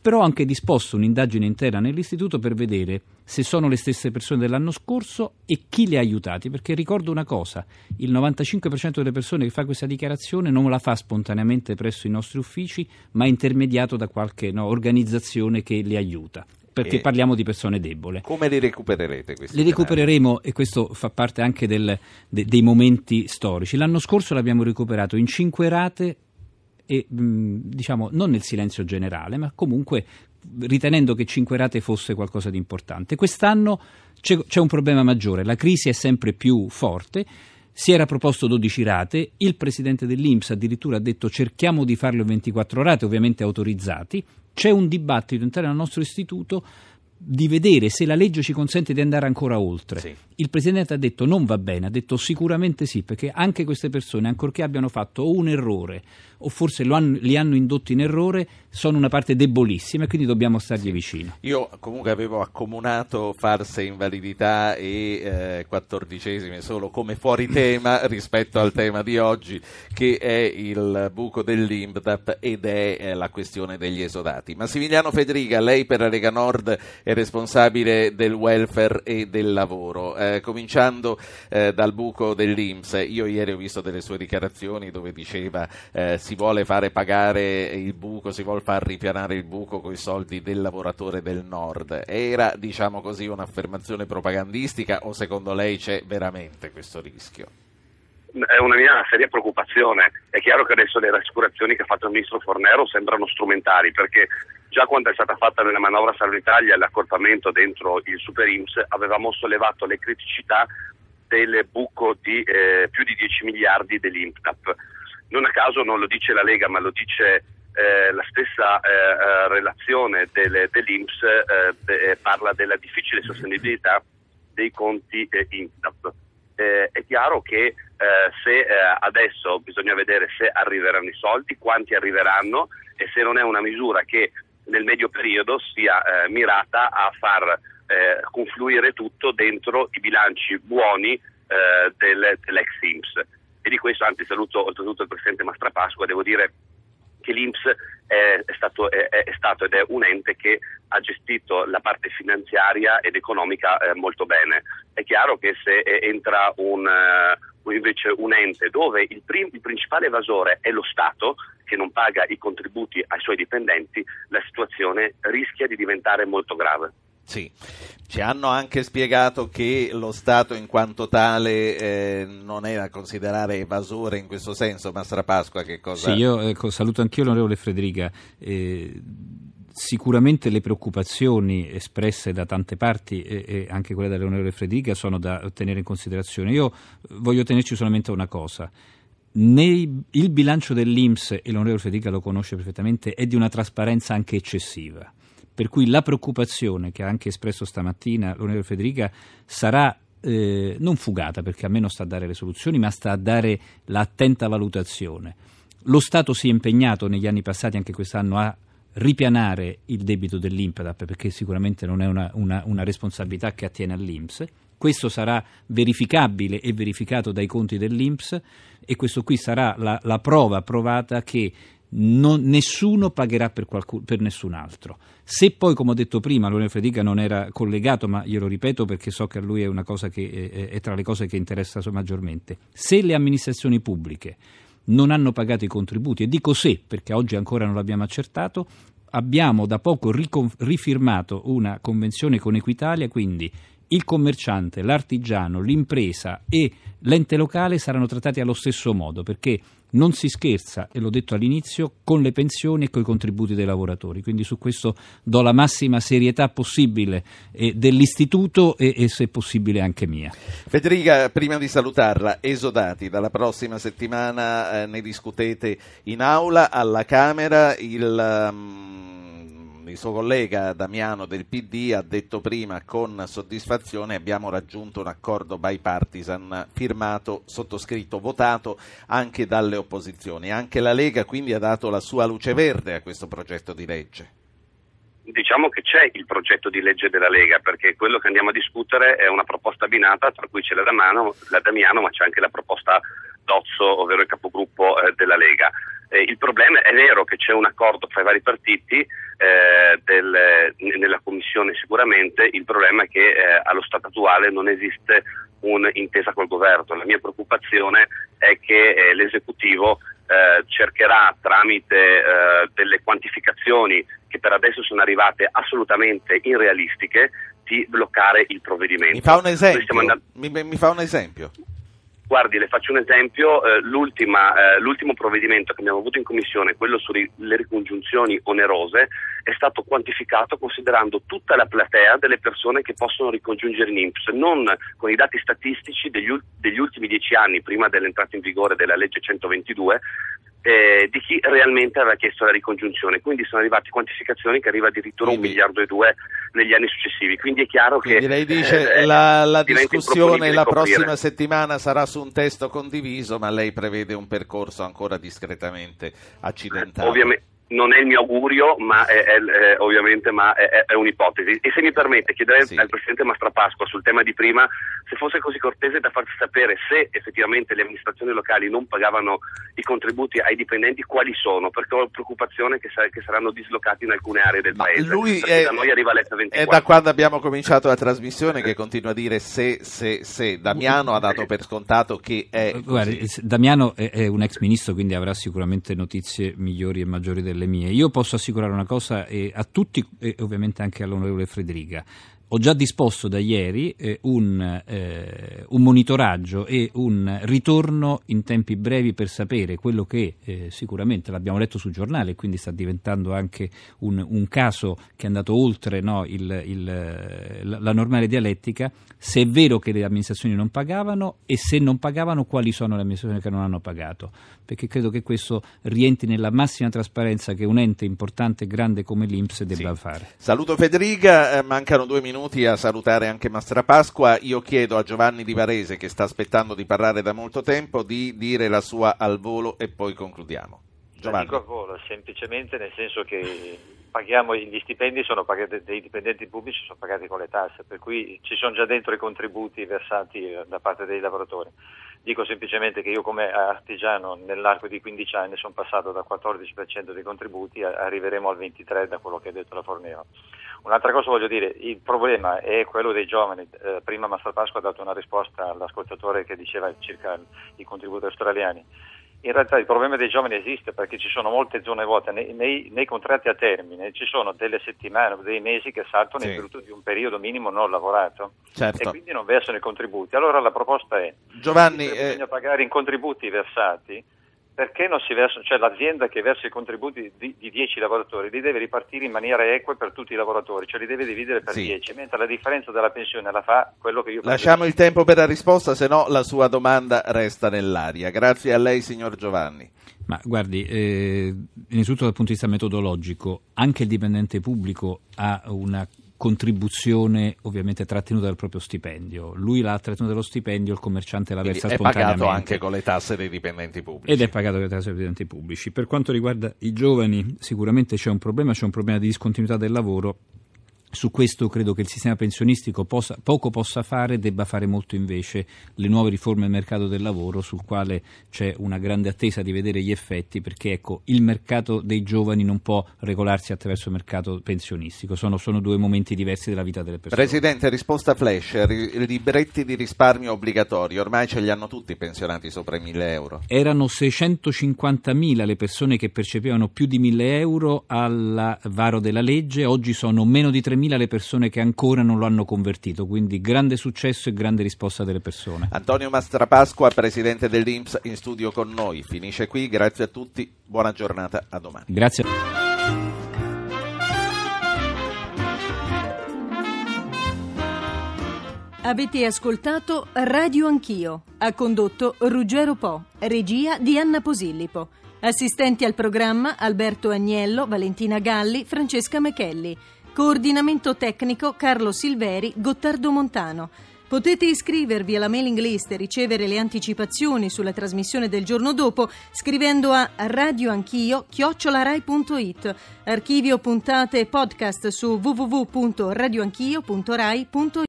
però ho anche disposto un'indagine interna nell'istituto per vedere se sono le stesse persone dell'anno scorso e chi le ha aiutati, perché ricordo una cosa, il 95% delle persone che fa questa dichiarazione non la fa spontaneamente presso i nostri uffici, ma è intermediato da qualche no, organizzazione che le aiuta perché parliamo di persone deboli. Come li recupererete questi Li recupereremo e questo fa parte anche del- de- dei momenti storici. L'anno scorso l'abbiamo recuperato in cinque rate e mh, diciamo non nel silenzio generale, ma comunque ritenendo che cinque rate fosse qualcosa di importante. Quest'anno c'è, c'è un problema maggiore, la crisi è sempre più forte. Si era proposto 12 rate, il presidente dell'Inps addirittura ha detto cerchiamo di farlo in 24 rate, ovviamente autorizzati. C'è un dibattito interno al nostro istituto di vedere se la legge ci consente di andare ancora oltre. Il Presidente ha detto non va bene, ha detto sicuramente sì, perché anche queste persone, ancorché abbiano fatto un errore o forse lo hanno- li hanno indotti in errore, sono una parte debolissima e quindi dobbiamo stargli vicino. Io comunque avevo accomunato false invalidità e eh, quattordicesime solo come fuori tema rispetto al tema di oggi che è il buco dell'IMDAP ed è eh, la questione degli esodati. Massimiliano Federica, lei per la Lega Nord è responsabile del welfare e del lavoro. Eh, cominciando eh, dal buco dell'Inps, io ieri ho visto delle sue dichiarazioni dove diceva eh, si vuole fare pagare il buco, si vuole far ripianare il buco con i soldi del lavoratore del Nord. Era, diciamo così, un'affermazione propagandistica o secondo lei c'è veramente questo rischio? È una mia seria preoccupazione. È chiaro che adesso le rassicurazioni che ha fatto il ministro Fornero sembrano strumentali perché già quando è stata fatta nella manovra Salva Italia l'accorpamento dentro il Super IMSS avevamo sollevato le criticità del buco di eh, più di 10 miliardi dell'IMPTAP. Non a caso non lo dice la Lega ma lo dice eh, la stessa eh, eh, relazione del, dell'INPS eh, de- parla della difficile sostenibilità dei conti eh, INPTAP. Eh, è chiaro che eh, se eh, adesso bisogna vedere se arriveranno i soldi, quanti arriveranno e se non è una misura che nel medio periodo sia eh, mirata a far eh, confluire tutto dentro i bilanci buoni eh, del, dell'ex INPS. E di questo anzi saluto oltretutto il Presidente Mastrapasqua, devo dire che l'Inps è, stato, è- è stato ed è un ente che ha gestito la parte finanziaria ed economica eh, molto bene. È chiaro che se eh, entra un, eh, invece un ente dove il, prim- il principale evasore è lo Stato, che non paga i contributi ai suoi dipendenti, la situazione rischia di diventare molto grave. Sì, ci hanno anche spiegato che lo Stato in quanto tale eh, non è da considerare evasore in questo senso, Mastra Pasqua che cosa... Sì, io ecco, saluto anch'io l'onorevole Frederica. Eh, sicuramente le preoccupazioni espresse da tante parti e, e anche quelle dell'onorevole Frederica sono da tenere in considerazione. Io voglio tenerci solamente una cosa. Nei- il bilancio dell'Inps, e l'onorevole Federica lo conosce perfettamente, è di una trasparenza anche eccessiva. Per cui la preoccupazione che ha anche espresso stamattina l'onorevole Federica sarà eh, non fugata, perché a me non sta a dare le soluzioni, ma sta a dare l'attenta valutazione. Lo Stato si è impegnato negli anni passati, anche quest'anno, a ripianare il debito dell'Impedap, perché sicuramente non è una, una- una responsabilità che attiene all'Inps. Questo sarà verificabile e verificato dai conti dell'Inps e questo qui sarà la, la prova provata che non, nessuno pagherà per, qualcun, per, nessun altro. Se poi, come ho detto prima, l'Unione Federica non era collegato, ma glielo ripeto perché so che a lui è una cosa che è, è tra le cose che interessa maggiormente, se le amministrazioni pubbliche non hanno pagato i contributi, e dico se perché oggi ancora non l'abbiamo accertato, abbiamo da poco rifirmato una convenzione con Equitalia, quindi il commerciante, l'artigiano, l'impresa e l'ente locale saranno trattati allo stesso modo perché non si scherza, e l'ho detto all'inizio, con le pensioni e con i contributi dei lavoratori. Quindi su questo do la massima serietà possibile eh, dell'istituto e, e, se possibile anche mia. Federica, prima di salutarla, esodati, dalla prossima settimana eh, ne discutete in aula alla Camera il... Um il suo collega Damiano del PD ha detto prima con soddisfazione abbiamo raggiunto un accordo bipartisan firmato, sottoscritto, votato anche dalle opposizioni. Anche la Lega quindi ha dato la sua luce verde a questo progetto di legge. Diciamo che c'è il progetto di legge della Lega perché quello che andiamo a discutere è una proposta abbinata tra cui c'è la, Damiano, la Damiano ma c'è anche la proposta Dozzo, ovvero il capogruppo eh, della Lega. Eh, il problema è vero che c'è un accordo tra i vari partiti eh, del, nella Commissione sicuramente, il problema è che eh, allo stato attuale non esiste un'intesa col governo. La mia preoccupazione è che eh, l'esecutivo cercherà tramite delle quantificazioni che per adesso sono arrivate assolutamente irrealistiche di bloccare il provvedimento. Mi fa un esempio? Andando... Mi, mi fa un esempio? Guardi, le faccio un esempio, eh, eh, l'ultimo provvedimento che abbiamo avuto in commissione, quello sulle ricongiunzioni onerose, è stato quantificato considerando tutta la platea delle persone che possono ricongiungere in INPS, non con i dati statistici degli, degli ultimi dieci anni, prima dell'entrata in vigore della legge 122, eh, di chi realmente aveva chiesto la ricongiunzione. Quindi sono arrivate quantificazioni che arriva addirittura a un miliardo e due negli anni successivi. Quindi è chiaro Quindi che. Lei dice eh, la, la discussione la prossima settimana sarà su un testo condiviso, ma lei prevede un percorso ancora discretamente accidentato. Ovviamente non è il mio augurio, ma è, è, è ovviamente ma è, è, un'ipotesi. E se mi permette, chiederei sì. al Presidente Mastrapasqua sul tema di prima se fosse così cortese da farci sapere se effettivamente le amministrazioni locali non pagavano i contributi ai dipendenti, quali sono, perché ho preoccupazione che, sa- che saranno dislocati in alcune aree del ma paese. Lui è, da noi arriva l'ETA 24. È da quando abbiamo cominciato la trasmissione che continua a dire se, se, se. Damiano ha dato per scontato che è. Guardi, Damiano è, un ex ministro, quindi avrà sicuramente notizie migliori e maggiori delle mie. Io posso assicurare una cosa eh, a tutti e ovviamente anche all'onorevole Frederica. Ho già disposto da ieri eh, un, eh, un, monitoraggio e un ritorno in tempi brevi per sapere quello che eh, sicuramente l'abbiamo letto sul giornale, quindi sta diventando anche un, un caso che è andato oltre no, il, il, la normale dialettica, se è vero che le amministrazioni non pagavano e se non pagavano quali sono le amministrazioni che non hanno pagato, perché credo che questo rientri nella massima trasparenza che un ente importante e grande come l'Inps debba sì. fare. Saluto Federica, eh, mancano due minuti minuti a salutare anche Mastra Pasqua. Io chiedo a Giovanni Di Varese, che sta aspettando di parlare da molto tempo, di dire la sua al volo e poi concludiamo. Giovanni. dico al volo, semplicemente nel senso che paghiamo gli stipendi sono pagati, dei dipendenti pubblici sono pagati con le tasse, per cui ci sono già dentro i contributi versati eh, da parte dei lavoratori. Dico semplicemente che io come artigiano nell'arco di 15 anni sono passato dal 14% dei contributi, arriveremo al 23% da quello che ha detto la Fornero. Un'altra cosa voglio dire, il problema è quello dei giovani. Eh, prima Mastro Pasqua ha dato una risposta all'ascoltatore che diceva circa i contributi australiani in realtà il problema dei giovani esiste perché ci sono molte zone vuote, nei, nei, nei contratti a termine ci sono delle settimane o dei mesi che saltano sì. in virtù di un periodo minimo non lavorato certo. e quindi non versano i contributi. Allora la proposta è Giovanni, eh... bisogna pagare in contributi versati perché non si versa, cioè l'azienda che versa i contributi di, di 10 lavoratori li deve ripartire in maniera equa per tutti i lavoratori, cioè li deve dividere per sì. 10, mentre la differenza della pensione la fa quello che io Lasciamo il tempo per la risposta, se no la sua domanda resta nell'aria. Grazie a lei, signor Giovanni. Ma guardi, eh, innanzitutto dal punto di vista metodologico, anche il dipendente pubblico ha una contribuzione ovviamente trattenuta dal proprio stipendio. Lui l'ha trattenuta dallo stipendio, il commerciante la versa spontaneamente. È pagato anche con le tasse dei dipendenti pubblici. Ed è pagato con le tasse dei dipendenti pubblici. Per quanto riguarda i giovani, sicuramente c'è un problema, c'è un problema di discontinuità del lavoro Su questo credo che il sistema pensionistico possa, poco possa fare, debba fare molto invece le nuove riforme del mercato del lavoro, sul quale c'è una grande attesa di vedere gli effetti, perché ecco, il mercato dei giovani non può regolarsi attraverso il mercato pensionistico, sono, sono due momenti diversi della vita delle persone. Presidente, risposta flash, ri- libretti di risparmio obbligatori, ormai ce li hanno tutti i pensionati sopra i 1000 euro. Erano 650.000 le persone che percepivano più di 1000 euro al varo della legge, oggi sono meno di 3.000 le persone che ancora non lo hanno convertito, quindi grande successo e grande risposta delle persone. Antonio Mastrapasqua, Presidente dell'Inps, in studio con noi. Finisce qui, grazie a tutti, buona giornata, a domani. Grazie. Avete ascoltato Radio Anch'io. Ha condotto Ruggero Po, regia di Anna Posillipo. Assistenti al programma Alberto Agnello, Valentina Galli, Francesca Mechelli. Coordinamento tecnico Carlo Silveri, Gottardo Montano. Potete iscrivervi alla mailing list e ricevere le anticipazioni sulla trasmissione del giorno dopo scrivendo a radioanchio chiocciolarai.it. Archivio puntate e podcast su www.radioanchio.rai.it.